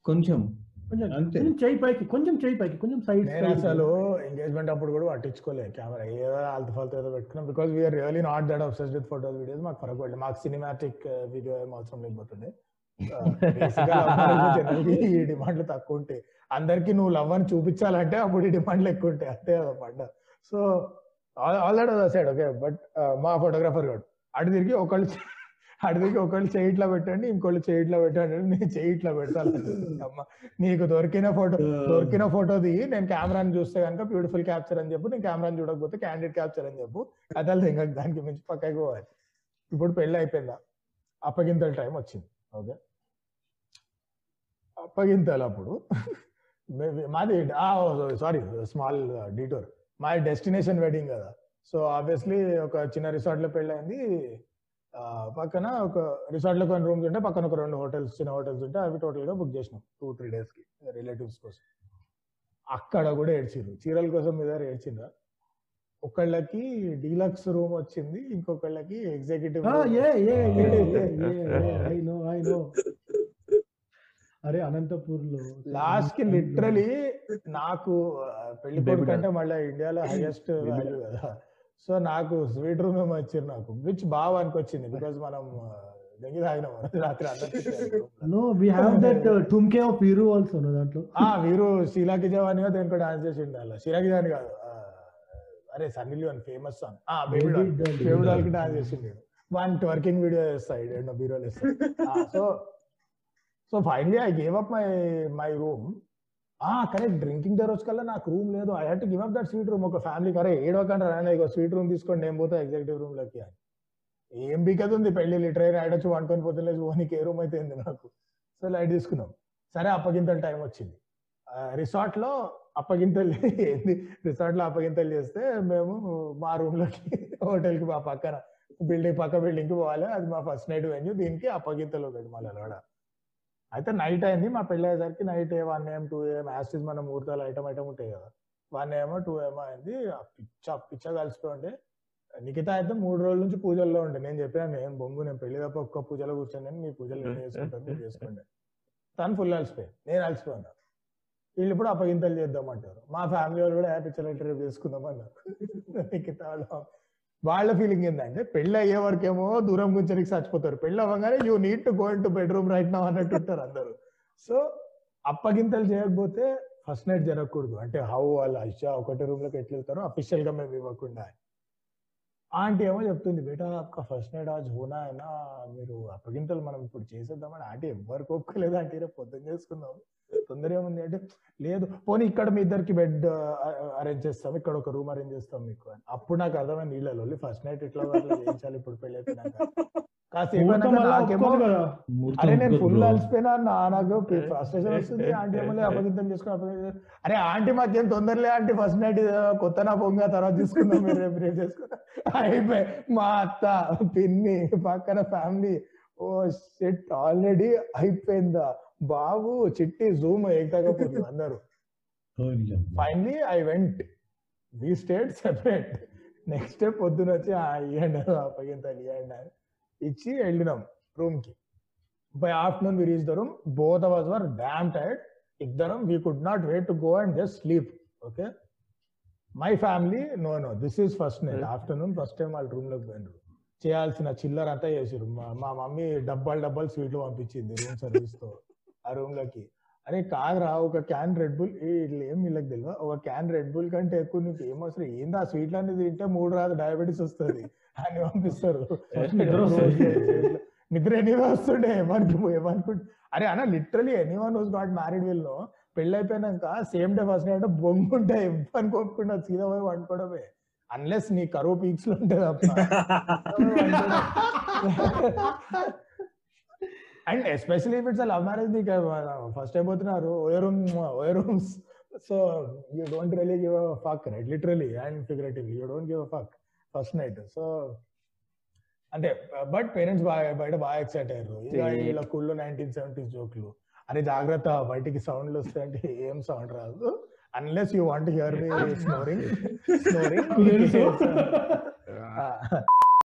కొంచెం. కొంచెం. కొంచెం చేయి పైకి కొంచెం చేయి పైకి కొంచెం సైడ్ నేను అసలు ఎంగేజ్మెంట్ అప్పుడు కూడా పట్టించుకోలేదు కెమెరా ఏదో ఆల్తు ఫాల్తు ఏదో పెట్టుకున్నాం. Because we're really not that obsessed with photos videos మాకు ఫరక్ పడలేదు. మాకు సినిమాటిక్ వీడియో ఏం అవసరం లేకపోతుంది జనరల్గా [laughs] ఈ డిమాండ్లు తక్కువ ఉంటాయి అందరికి నువ్వు లవ్ అని చూపించాలంటే అప్పుడు ఈ డిమాండ్లు ఎక్కువ ఉంటాయి అంతే అనమాట so all that side okay but మా ఫోటోగ్రాఫర్ గారు అటు తిరిగి ఒకళ్ళు తిరిగి ఒకళ్ళు చేయి ఇట్లా పెట్టండి ఇంకోళ్ళు చేయి ఇట్లా పెట్టండి నేను చేయి ఇట్లా పెడతాను. [laughs] అమ్మ నీకు దొరికిన ఫోటో దొరికిన ఫోటో దిగి నేను కెమెరాని చూస్తే కనుక బ్యూటిఫుల్ క్యాప్చర్ అని చెప్పు నేను కెమెరాని చూడకపోతే క్యాండిడ్ క్యాప్చర్ అని చెప్పు. కథలు ఇంకా దానికి మించి పక్కకి పోవాలి. ఇప్పుడు పెళ్ళి అయిపోయిందా? అప్పగింతల టైం వచ్చింది. ఓకే. అప్పగింతలు అప్పుడు. మే- మాది సారీ స్మాల్ డీటోర్. మా డెస్టినేషన్ వెడ్డింగ్ కదా. సో ఆబ్వియస్లీ ఒక చిన్న రిసార్ట్లో పెళ్ళి అయింది పక్కన ఒక రిసార్ట్లో కొన్ని రూమ్స్ ఉంటే పక్కన ఒక రెండు హోటల్స్ చిన్న హోటల్స్ ఉంటే అవి టోటల్గా బుక్ చేసినాం. టూ త్రీ డేస్కి రిలేటివ్స్ కోసం. అక్కడ కూడా ఏడ్చిండ్రు చీరల కోసం మీద ఏడ్చిండ్రా ఒకళ్ళకి డీలక్స్ రూమ్ వచ్చింది ఇంకొకళ్ళకి ఎగ్జిక్యూటివ్ ఏ A [laughs] I know I know. అరే అనంతపూర్లో లాస్ట్కి లిటరలీ నాకు పెళ్ళి కొడుకు. అంటే మళ్ళీ ఇండియాలో [laughs] హైయెస్ట్ వాల్యూ కదా. సో నాకు స్వీట్ రూమ్ ఏమో వచ్చింది నాకు విచ్ బాగా అనికొచ్చింది బికాజ్ మనం ఆ, దెంగి తాగినాం రాత్రి నో వి హావ్ దట్ టుమ్కే ఆఫ్ వీరు ఆల్సో నో దాంట్లో. ఆ వీరు షీలాకి జవానిగా దేనికో డాన్స్ చేసిండు అలా. షీలాకి జవాని కాదు అరే సన్నీ లియోన్ ఫేమస్ సాంగ్ ఆ బేబీ డాల్. బేబీ డాల్కి డాన్స్ చేసిండు వన్ వర్కింగ్ వీడియో చేస్తాడు ఎన్నో బీరోలు so so finally I gave up my my room correct drinking day రోజు కల్లా నాకు రూమ్ లేదు. I had to give up that suite room ఒక ఫ్యామిలీ కరే ఏడవకండి రాయన ఇక స్వీట్ రూమ్ తీసుకోండి నేను పోతా ఎగ్జిక్యూటివ్ రూమ్లోకి అని. ఏం బికదు ఉంది పెళ్ళి లిటరీ ఆడొచ్చు వండుకొని పోతే లేదు ఓనికి ఏ రూమ్ అయితే ఉంది నాకు? సో లైట్ తీసుకున్నాం. సరే అప్పగింతలు టైం వచ్చింది. రిసార్ట్లో అప్పగింతలు [laughs] ఏంది? రిసార్ట్లో అప్పగింతలు చేస్తే మేము మా రూమ్లోకి హోటల్కి మా పక్కన బిల్డింగ్ పక్క బిల్డింగ్కి పోవాలి. అది మా ఫస్ట్ నైట్ వెన్యూ దీనికి అప్పగింతలు ఒకటి మళ్ళీ అలవాడ అయితే నైట్ అయింది. మా పెళ్ళి అయ్యేసరికి night one AM two AM acid మన ముహూర్తాలు ఐటమ్ ఐటమ్ ఉంటాయి కదా. వన్ ఏమో టూ ఏమో అయింది. ఆ పిచ్చ పిచ్చ ఉండే. నిఖిత అయితే మూడు రోజుల నుంచి పూజల్లో ఉండే. నేను చెప్పాను నేను బొంగు నేను పెళ్ళి తప్ప ఒక్క పూజలో కూర్చొని మీ పూజలు ఎన్ని చేసుకుంటాను మీరు చేసుకోండి. తను ఫుల్ అలసిపోయింది. నేను అలసిపోయాను. వీళ్ళు ఇప్పుడు అప్పగింతలు చేద్దామంటారు మా ఫ్యామిలీ వాళ్ళు కూడా హ్యాపీ చల్లటి రేపు చేసుకుందాం అన్నారు. నిఖిత వాళ్ళు వాళ్ళ ఫీలింగ్ ఏంటంటే పెళ్ళి అయ్యే వరకేమో దూరం గురించి చచ్చిపోతారు. పెళ్ళి అవ్వగానే you need to go into bedroom right నా అన్నట్టు ఉంటారు అందరూ. సో అప్పగింతలు చేయకపోతే ఫస్ట్ నైట్ జరగకూడదు. అంటే హౌ వాళ్ళు అయ్యా ఒకటే రూమ్లోకి ఎట్లా వెళ్తారో అఫీషియల్గా మేము ఇవ్వకుండా ఆంటీ ఏమో చెప్తుంది బేటా అక్క ఫస్ట్ నైట్ ఆజ్ హోనా అయినా మీరు అప్పగింతలు మనం ఇప్పుడు చేసేద్దామని. ఆంటీ ఎవరికి ఒప్పుకోలేదు ఆంటీ రేపు పొద్దున్న చేసుకుందాం. తొందర ఏముంది అంటే లేదు పోనీ ఇక్కడ మీ ఇద్దరికి బెడ్ అరేంజ్ చేస్తాం ఇక్కడ ఒక రూమ్ అరేంజ్ చేస్తాం మీకు అని. అప్పుడు నాకు అర్థమైంది నీళ్ళలో ఫస్ట్ నైట్ ఇట్లా చేయించాలి ఇప్పుడు పెళ్ళి అయిపోయినాక. కదా. అరే నేను ఫుల్ అలసిపోయినా నా నాకు ఫ్రస్ట్రేషన్ వస్తుంది ఆంటీ ఏమో అపగితం చేసుకుని అరే ఆంటీ మాకేం తొందరలే ఆంటీ ఫస్ట్ నైట్ కొత్త నా పొంగ తర్వాత తీసుకుందాం మీరు రేపు రేపు చేసుకుందాం. అయిపోయి మా అత్త పిన్ని పక్కన ఫ్యామిలీ ఓ షిట్ ఆల్రెడీ అయిపోయిందా? బాబు చిట్టి జూమ్ ఎగకపోతుంది అందరు. Finally I went we stayed separate next day పొద్దున వచ్చి "ఆ, ఇవ్వండి అప్పగింతలు ఇవ్వండి అని. ఇచ్చి వెళ్ళినాం రూమ్కి. By afternoon we reach the room both ours were damn tired ఇద్దరం we could not wait to go and just sleep okay my family no no this is first night afternoon first time వాళ్ళ రూమ్లోకి పోయినారు. చేయాల్సిన చిల్లర అంతా చేసారు మా మమ్మీ డబ్బాలు డబ్బాలు స్వీట్లు పంపించింది రూమ్ సర్వీస్తో ఆ రూమ్లోకి. అరే కాదురా ఒక క్యాన్ రెడ్ బుల్ ఇట్లా ఏం వీళ్ళకి తెలియదు ఒక క్యాన్ రెడ్ బుల్ కంటే ఎక్కువ నీకు ఏం అవసరం? ఏంది ఆ స్వీట్లు అనేది తింటే మూడు రాదు డయాబెటీస్ వస్తుంది అని పంపిస్తారు. [laughs] నిద్ర ఎన్ని వస్తుండే ఏమనుకు ఏమనుకుంటు అరే అన్న literally anyone who's not married వీళ్ళు పెళ్ళి అయిపోయినాక సేమ్ డే ఫస్ట్ నైట్ బొంగుంటే ఇవ్వని కోపుకుండా సీదా పోయి వండుకోవడమే. అన్లెస్ నీ కరువు పీక్స్లో ఉంటుంది [laughs] and especially if it's love marriage నీకు ఫస్ట్ అయిపోతున్నారు ఓయే room ఓయే rooms. So you don't really give a fuck right literally and figuratively you don't give a fuck first night so అంటే బట్ పేరెంట్స్ బాగా బయట బాగా ఎక్సైట్ అయ్యారు. వీళ్ళ కుళ్ళు నైన్టీన్ సెవెంటీస్ జోక్లు. అరే జాగ్రత్త బయటికి సౌండ్లు వస్తాయంటే ఏం సౌండ్ రాదు. Unless you want hear me snoring snoring.